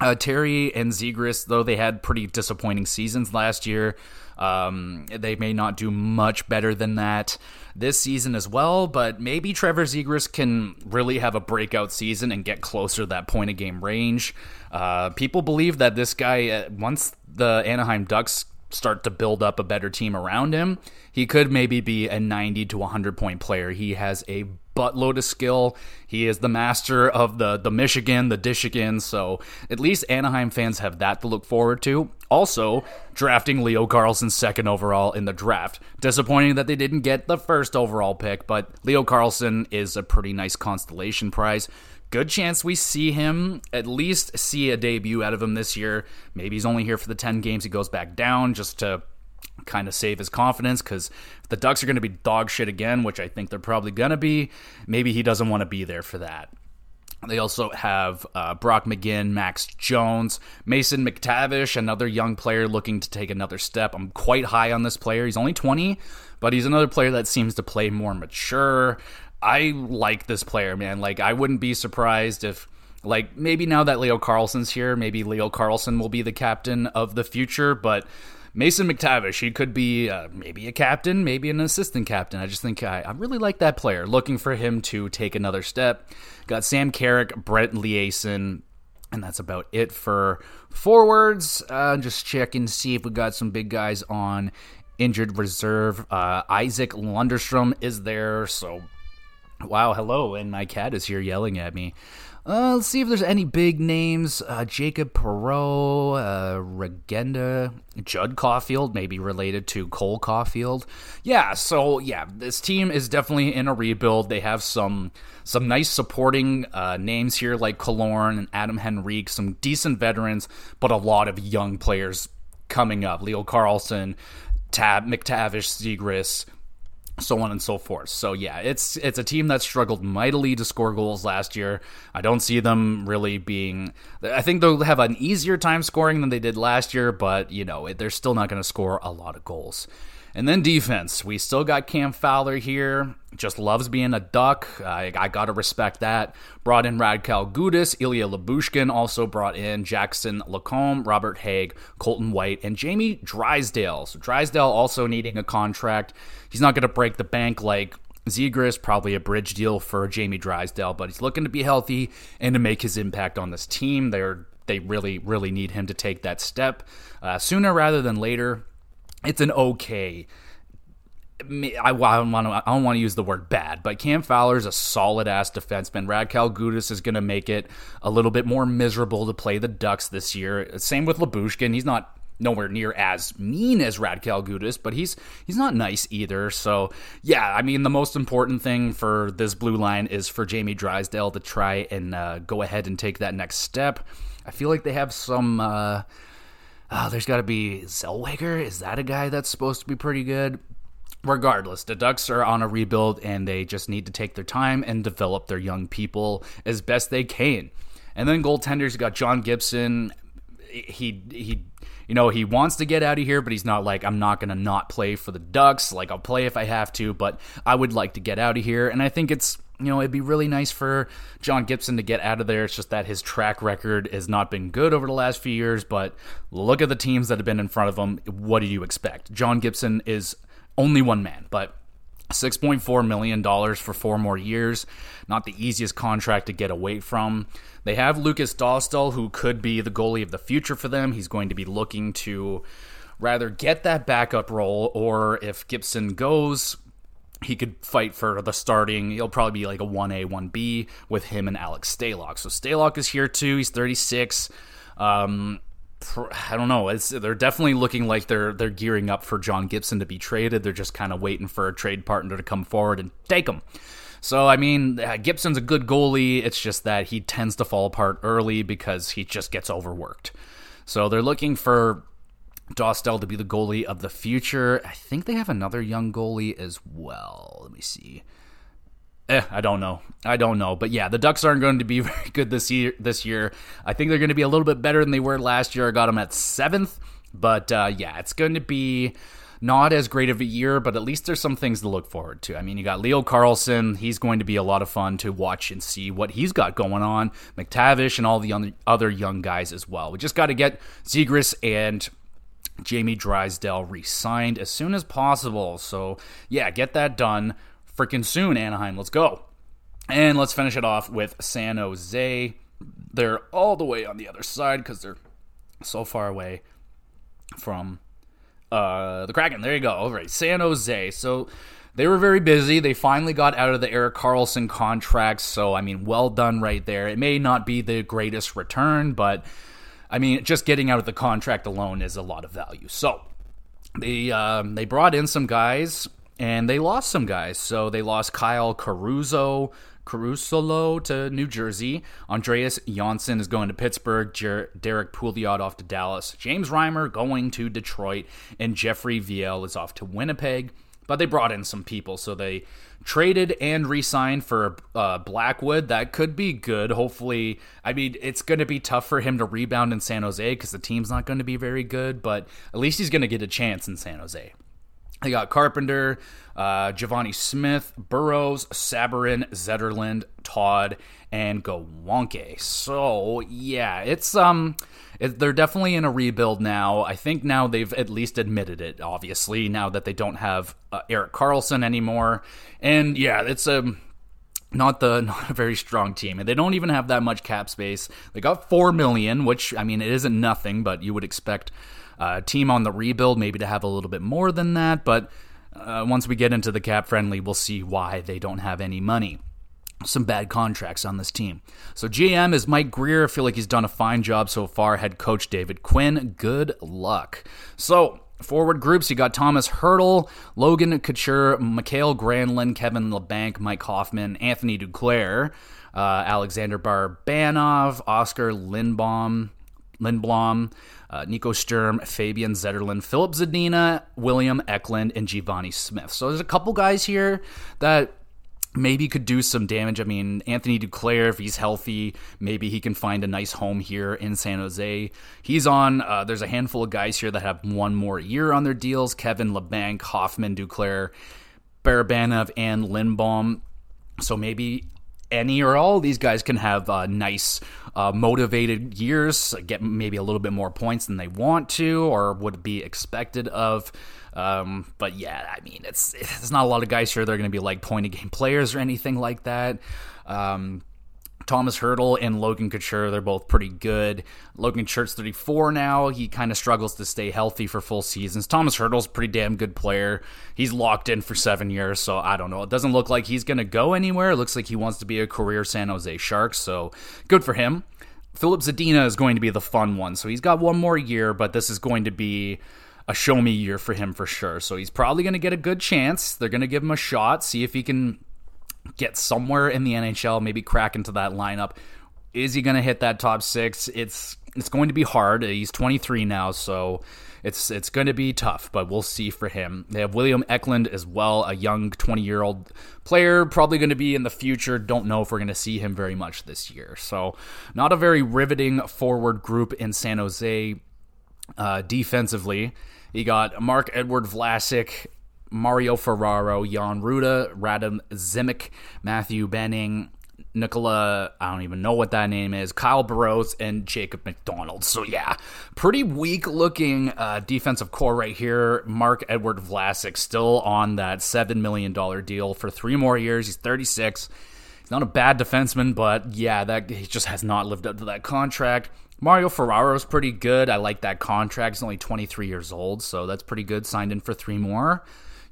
uh, Terry, and Zegras, though they had pretty disappointing seasons last year. Um, they may not do much better than that this season as well, but maybe Trevor Zegras can really have a breakout season and get closer to that point of game range. Uh, people believe that this guy, uh, once the Anaheim Ducks start to build up a better team around him, he could maybe be a 90 to 100 point player. He has a buttload of skill. He is the master of the the Michigan, the Dishigan. So at least Anaheim fans have that to look forward to. Also, drafting Leo Carlsson second overall in the draft. Disappointing that they didn't get the first overall pick, but Leo Carlsson is a pretty nice constellation prize. Good chance we see him, at least see a debut out of him this year. Maybe he's only here for the 10 games. He goes back down just to kind of save his confidence because the Ducks are going to be dog shit again, which I think they're probably going to be, maybe he doesn't want to be there for that. They also have uh, Brock McGinn, Max Jones, Mason McTavish, another young player looking to take another step. I'm quite high on this player. He's only 20, but he's another player that seems to play more mature. I like this player, man. Like, I wouldn't be surprised if like maybe now that Leo Carlsson's here, maybe Leo Carlsson will be the captain of the future, but Mason McTavish, he could be uh, maybe a captain, maybe an assistant captain. I just think I, I, really like that player. Looking for him to take another step. Got Sam Carrick, Brett Leason, and that's about it for forwards. Uh, just checking to see if we got some big guys on injured reserve. Uh, Isac Lundeström is there, so wow, hello, and my cat is here yelling at me. Uh, let's see if there's any big names. Uh, Jacob Perreault, uh, Regenda, Judd Caulfield, maybe related to Cole Caufield. Yeah, so yeah, this team is definitely in a rebuild. They have some some nice supporting uh, names here like Killorn and Adam Henrique, some decent veterans, but a lot of young players coming up. Leo Carlsson, Tab, McTavish, Zegras, so on and so forth. So yeah, it's it's a team that struggled mightily to score goals last year. I don't see them really being. I think they'll have an easier time scoring than they did last year, but you know they're still not going to score a lot of goals. And then defense. We still got Cam Fowler here. Just loves being a duck. I, I got to respect that. Brought in Radko Gudas, Ilya Lyubushkin Also brought in Jackson Lacombe, Robert Haig, Colton White, and Jamie Drysdale. So Drysdale also needing a contract. He's not going to break the bank like Zegras, probably a bridge deal for Jamie Drysdale, but he's looking to be healthy and to make his impact on this team. They're they really, really need him to take that step uh, sooner rather than later. It's an okay. I, don't want to. I don't want to use the word bad, but Cam Fowler is a solid ass defenseman. Radko Gudas is going to make it a little bit more miserable to play the Ducks this year. Same with Lyubushkin. He's not nowhere near as mean as Radko Gudas, but he's he's not nice either. So yeah, I mean the most important thing for this blue line is for Jamie Drysdale to try and uh, go ahead and take that next step. I feel like they have some. Uh, oh, there's got to be Zellweger. Is that a guy that's supposed to be pretty good? Regardless, the Ducks are on a rebuild and they just need to take their time and develop their young people as best they can. And then goaltenders got John Gibson. He he you know, he wants to get out of here, but he's not like, I'm not going to not play for the Ducks. Like, I'll play if I have to, but I would like to get out of here. And I think it's, you know, it'd be really nice for John Gibson to get out of there. It's just that his track record has not been good over the last few years, but look at the teams that have been in front of him. What do you expect? John Gibson is only one man, but $6.4 million for four more years. Not the easiest contract to get away from. They have Lukas Dostal, who could be the goalie of the future for them. He's going to be looking to rather get that backup role, or if Gibson goes, he could fight for the starting. He'll probably be like a 1A, 1B with him and Alex Stalock. So Stalock is here too. He's 36. Um, I don't know. It's, they're definitely looking like they're they're gearing up for John Gibson to be traded. They're just kind of waiting for a trade partner to come forward and take him. So I mean, uh, Gibson's a good goalie. It's just that he tends to fall apart early because he just gets overworked. So they're looking for Dostal to be the goalie of the future. I think they have another young goalie as well. Let me see. Eh, I don't know. I don't know. But yeah, the Ducks aren't going to be very good this year. This year, I think they're going to be a little bit better than they were last year. I got them at seventh, but uh, yeah, it's going to be not as great of a year, but at least there's some things to look forward to. I mean, you got Leo Carlsson. He's going to be a lot of fun to watch and see what he's got going on. McTavish and all the other young guys as well. We just got to get Zegras and Jamie Drysdale re signed as soon as possible. So, yeah, get that done freaking soon, Anaheim. Let's go. And let's finish it off with San Jose. They're all the way on the other side because they're so far away from uh, the Kraken. There you go. All right, San Jose. So they were very busy. They finally got out of the Erik Karlsson contract. So, I mean, well done right there. It may not be the greatest return, but I mean, just getting out of the contract alone is a lot of value. So they um, they brought in some guys and they lost some guys. So they lost Kyle Caruso, Caruso to New Jersey. Andreas Johnsson is going to Pittsburgh. Jer- Derek Pouliot off to Dallas. James Reimer going to Detroit. And Jeffrey Viel is off to Winnipeg. But they brought in some people. So they traded and re signed for uh, Blackwood. That could be good. Hopefully, I mean, it's going to be tough for him to rebound in San Jose because the team's not going to be very good. But at least he's going to get a chance in San Jose. They got Carpenter, uh, Givani Smith, Burrows, Sabourin, Zetterlund, Todd, and Gawanke. So yeah, it's um, it, they're definitely in a rebuild now. I think now they've at least admitted it. Obviously, now that they don't have uh, Erik Karlsson anymore, and yeah, it's a. Um, not the not a very strong team and they don't even have that much cap space they got 4 million which i mean it isn't nothing but you would expect uh, team on the rebuild maybe to have a little bit more than that, but uh, once we get into the cap friendly, we'll see why they don't have any money. Some bad contracts on this team. So GM is Mike Grier. I feel like he's done a fine job so far. Head coach David Quinn. Good luck. So Forward groups, you got Thomas Hertl, Logan Couture, Mikael Granlund, Kevin Labanc, Mike Hoffman, Anthony Duclair, uh, Alexander Barabanov, Oskar Lindblom, Lindblom, uh, Nico Sturm, Fabian Zetterlund, Philip Zadina, William Eklund, and Givani Smith. So there's a couple guys here that maybe could do some damage. I mean, Anthony Duclair, if he's healthy, maybe he can find a nice home here in San Jose. He's on, uh, there's a handful of guys here that have one more year on their deals Kevin Labanc, Hoffman, Duclair, Barabanov, and Lindblom. So maybe any or all these guys can have uh, nice, uh, motivated years, get maybe a little bit more points than they want to or would be expected of. Um, but yeah, I mean, it's it's not a lot of guys here. They're going to be like point game players or anything like that. Um, Thomas Hertl and Logan Couture, they're both pretty good. Logan Couture's 34 now. He kind of struggles to stay healthy for full seasons. Thomas a pretty damn good player. He's locked in for seven years, so I don't know. It doesn't look like he's going to go anywhere. It looks like he wants to be a career San Jose Shark, so good for him. Philip Zadina is going to be the fun one. So he's got one more year, but this is going to be a show me year for him for sure. So he's probably going to get a good chance. They're going to give him a shot, see if he can get somewhere in the NHL, maybe crack into that lineup. Is he going to hit that top 6? It's it's going to be hard. He's 23 now, so it's it's going to be tough, but we'll see for him. They have William Eklund as well, a young 20 year old player, probably going to be in the future. Don't know if we're going to see him very much this year. So, not a very riveting forward group in San Jose uh, defensively. You got Mark Edward Vlasic, Mario Ferraro, Jan Rutta, Radim Simek, Matthew Benning, Nicola, I don't even know what that name is, Kyle Burroughs, and Jacob MacDonald. So, yeah, pretty weak looking uh, defensive core right here. Mark Edward Vlasic still on that $7 million deal for three more years. He's 36. He's not a bad defenseman, but yeah, that he just has not lived up to that contract. Mario Ferraro is pretty good. I like that contract. He's only 23 years old, so that's pretty good. Signed in for three more.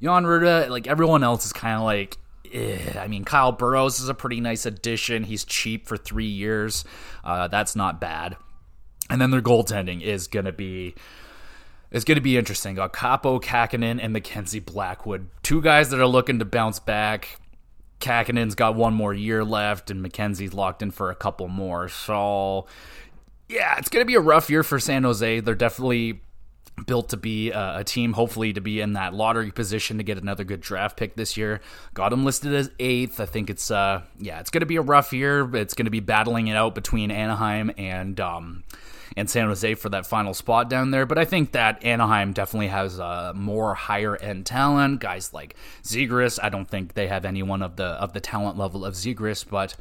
Jan Rutta, like everyone else, is kind of like, eh. I mean, Kyle Burroughs is a pretty nice addition. He's cheap for three years. Uh, that's not bad. And then their goaltending is to be is to be interesting. Got Kaapo Kahkonen and Mackenzie Blackwood, two guys that are looking to bounce back. Kahkonen's got one more year left, and Mackenzie's locked in for a couple more. So, yeah, it's to be a rough year for San Jose. They're definitely built to be a, team, hopefully to be in that lottery position to get another good draft pick this year. Got them listed as eighth. I think it's uh yeah, it's to be a rough year. It's to be battling it out between Anaheim and um and San Jose for that final spot down there. But I think that Anaheim definitely has a more higher end talent. Guys like Zegras, I don't think they have anyone of the of the talent level of Zegras. But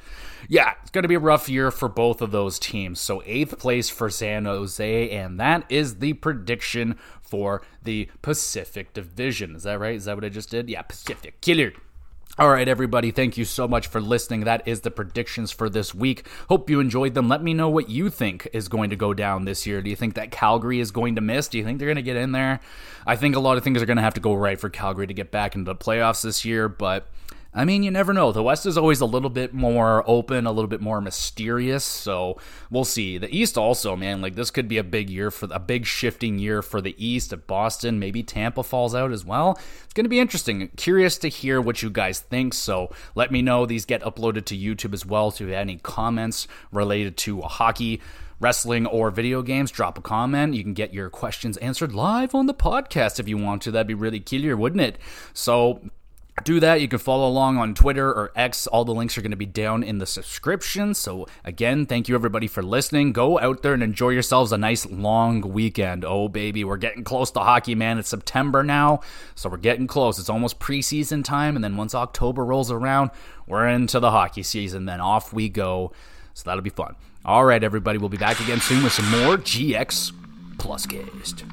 yeah, it's going to be a rough year for both of those teams. So eighth place for San Jose, and that is the prediction for the Pacific Division. Is that right? Is that what I just did? Yeah, Pacific Killer. All right, everybody, thank you so much for listening. That is the predictions for this week. Hope you enjoyed them. Let me know what you think is going to go down this year. Do you think that Calgary is going to miss? Do you think they're going to get in there? I think a lot of things are going to have to go right for Calgary to get back into the playoffs this year, but I mean, you never know. The West is always a little bit more open, a little bit more mysterious. So we'll see. The East also, man, like this could be a big year for a big shifting year for the East. Of Boston, maybe Tampa falls out as well. It's going to be interesting. Curious to hear what you guys think. So let me know. These get uploaded to YouTube as well. So if you have any comments related to hockey wrestling, or video games, drop a comment. You can get your questions answered live on the podcast if you want to. That'd be really killer, wouldn't it? So do that. You can follow along on Twitter or X. All the links are going to be down in the subscription. So, again, thank you everybody for listening. Go out there and enjoy yourselves a nice long weekend. Oh, baby, we're getting close to hockey, man. It's September now, so we're getting close. It's almost preseason time. And then once October rolls around, we're into the hockey season. Then off we go. So, that'll be fun. All right, everybody, we'll be back again soon with some more GX Plus Cast.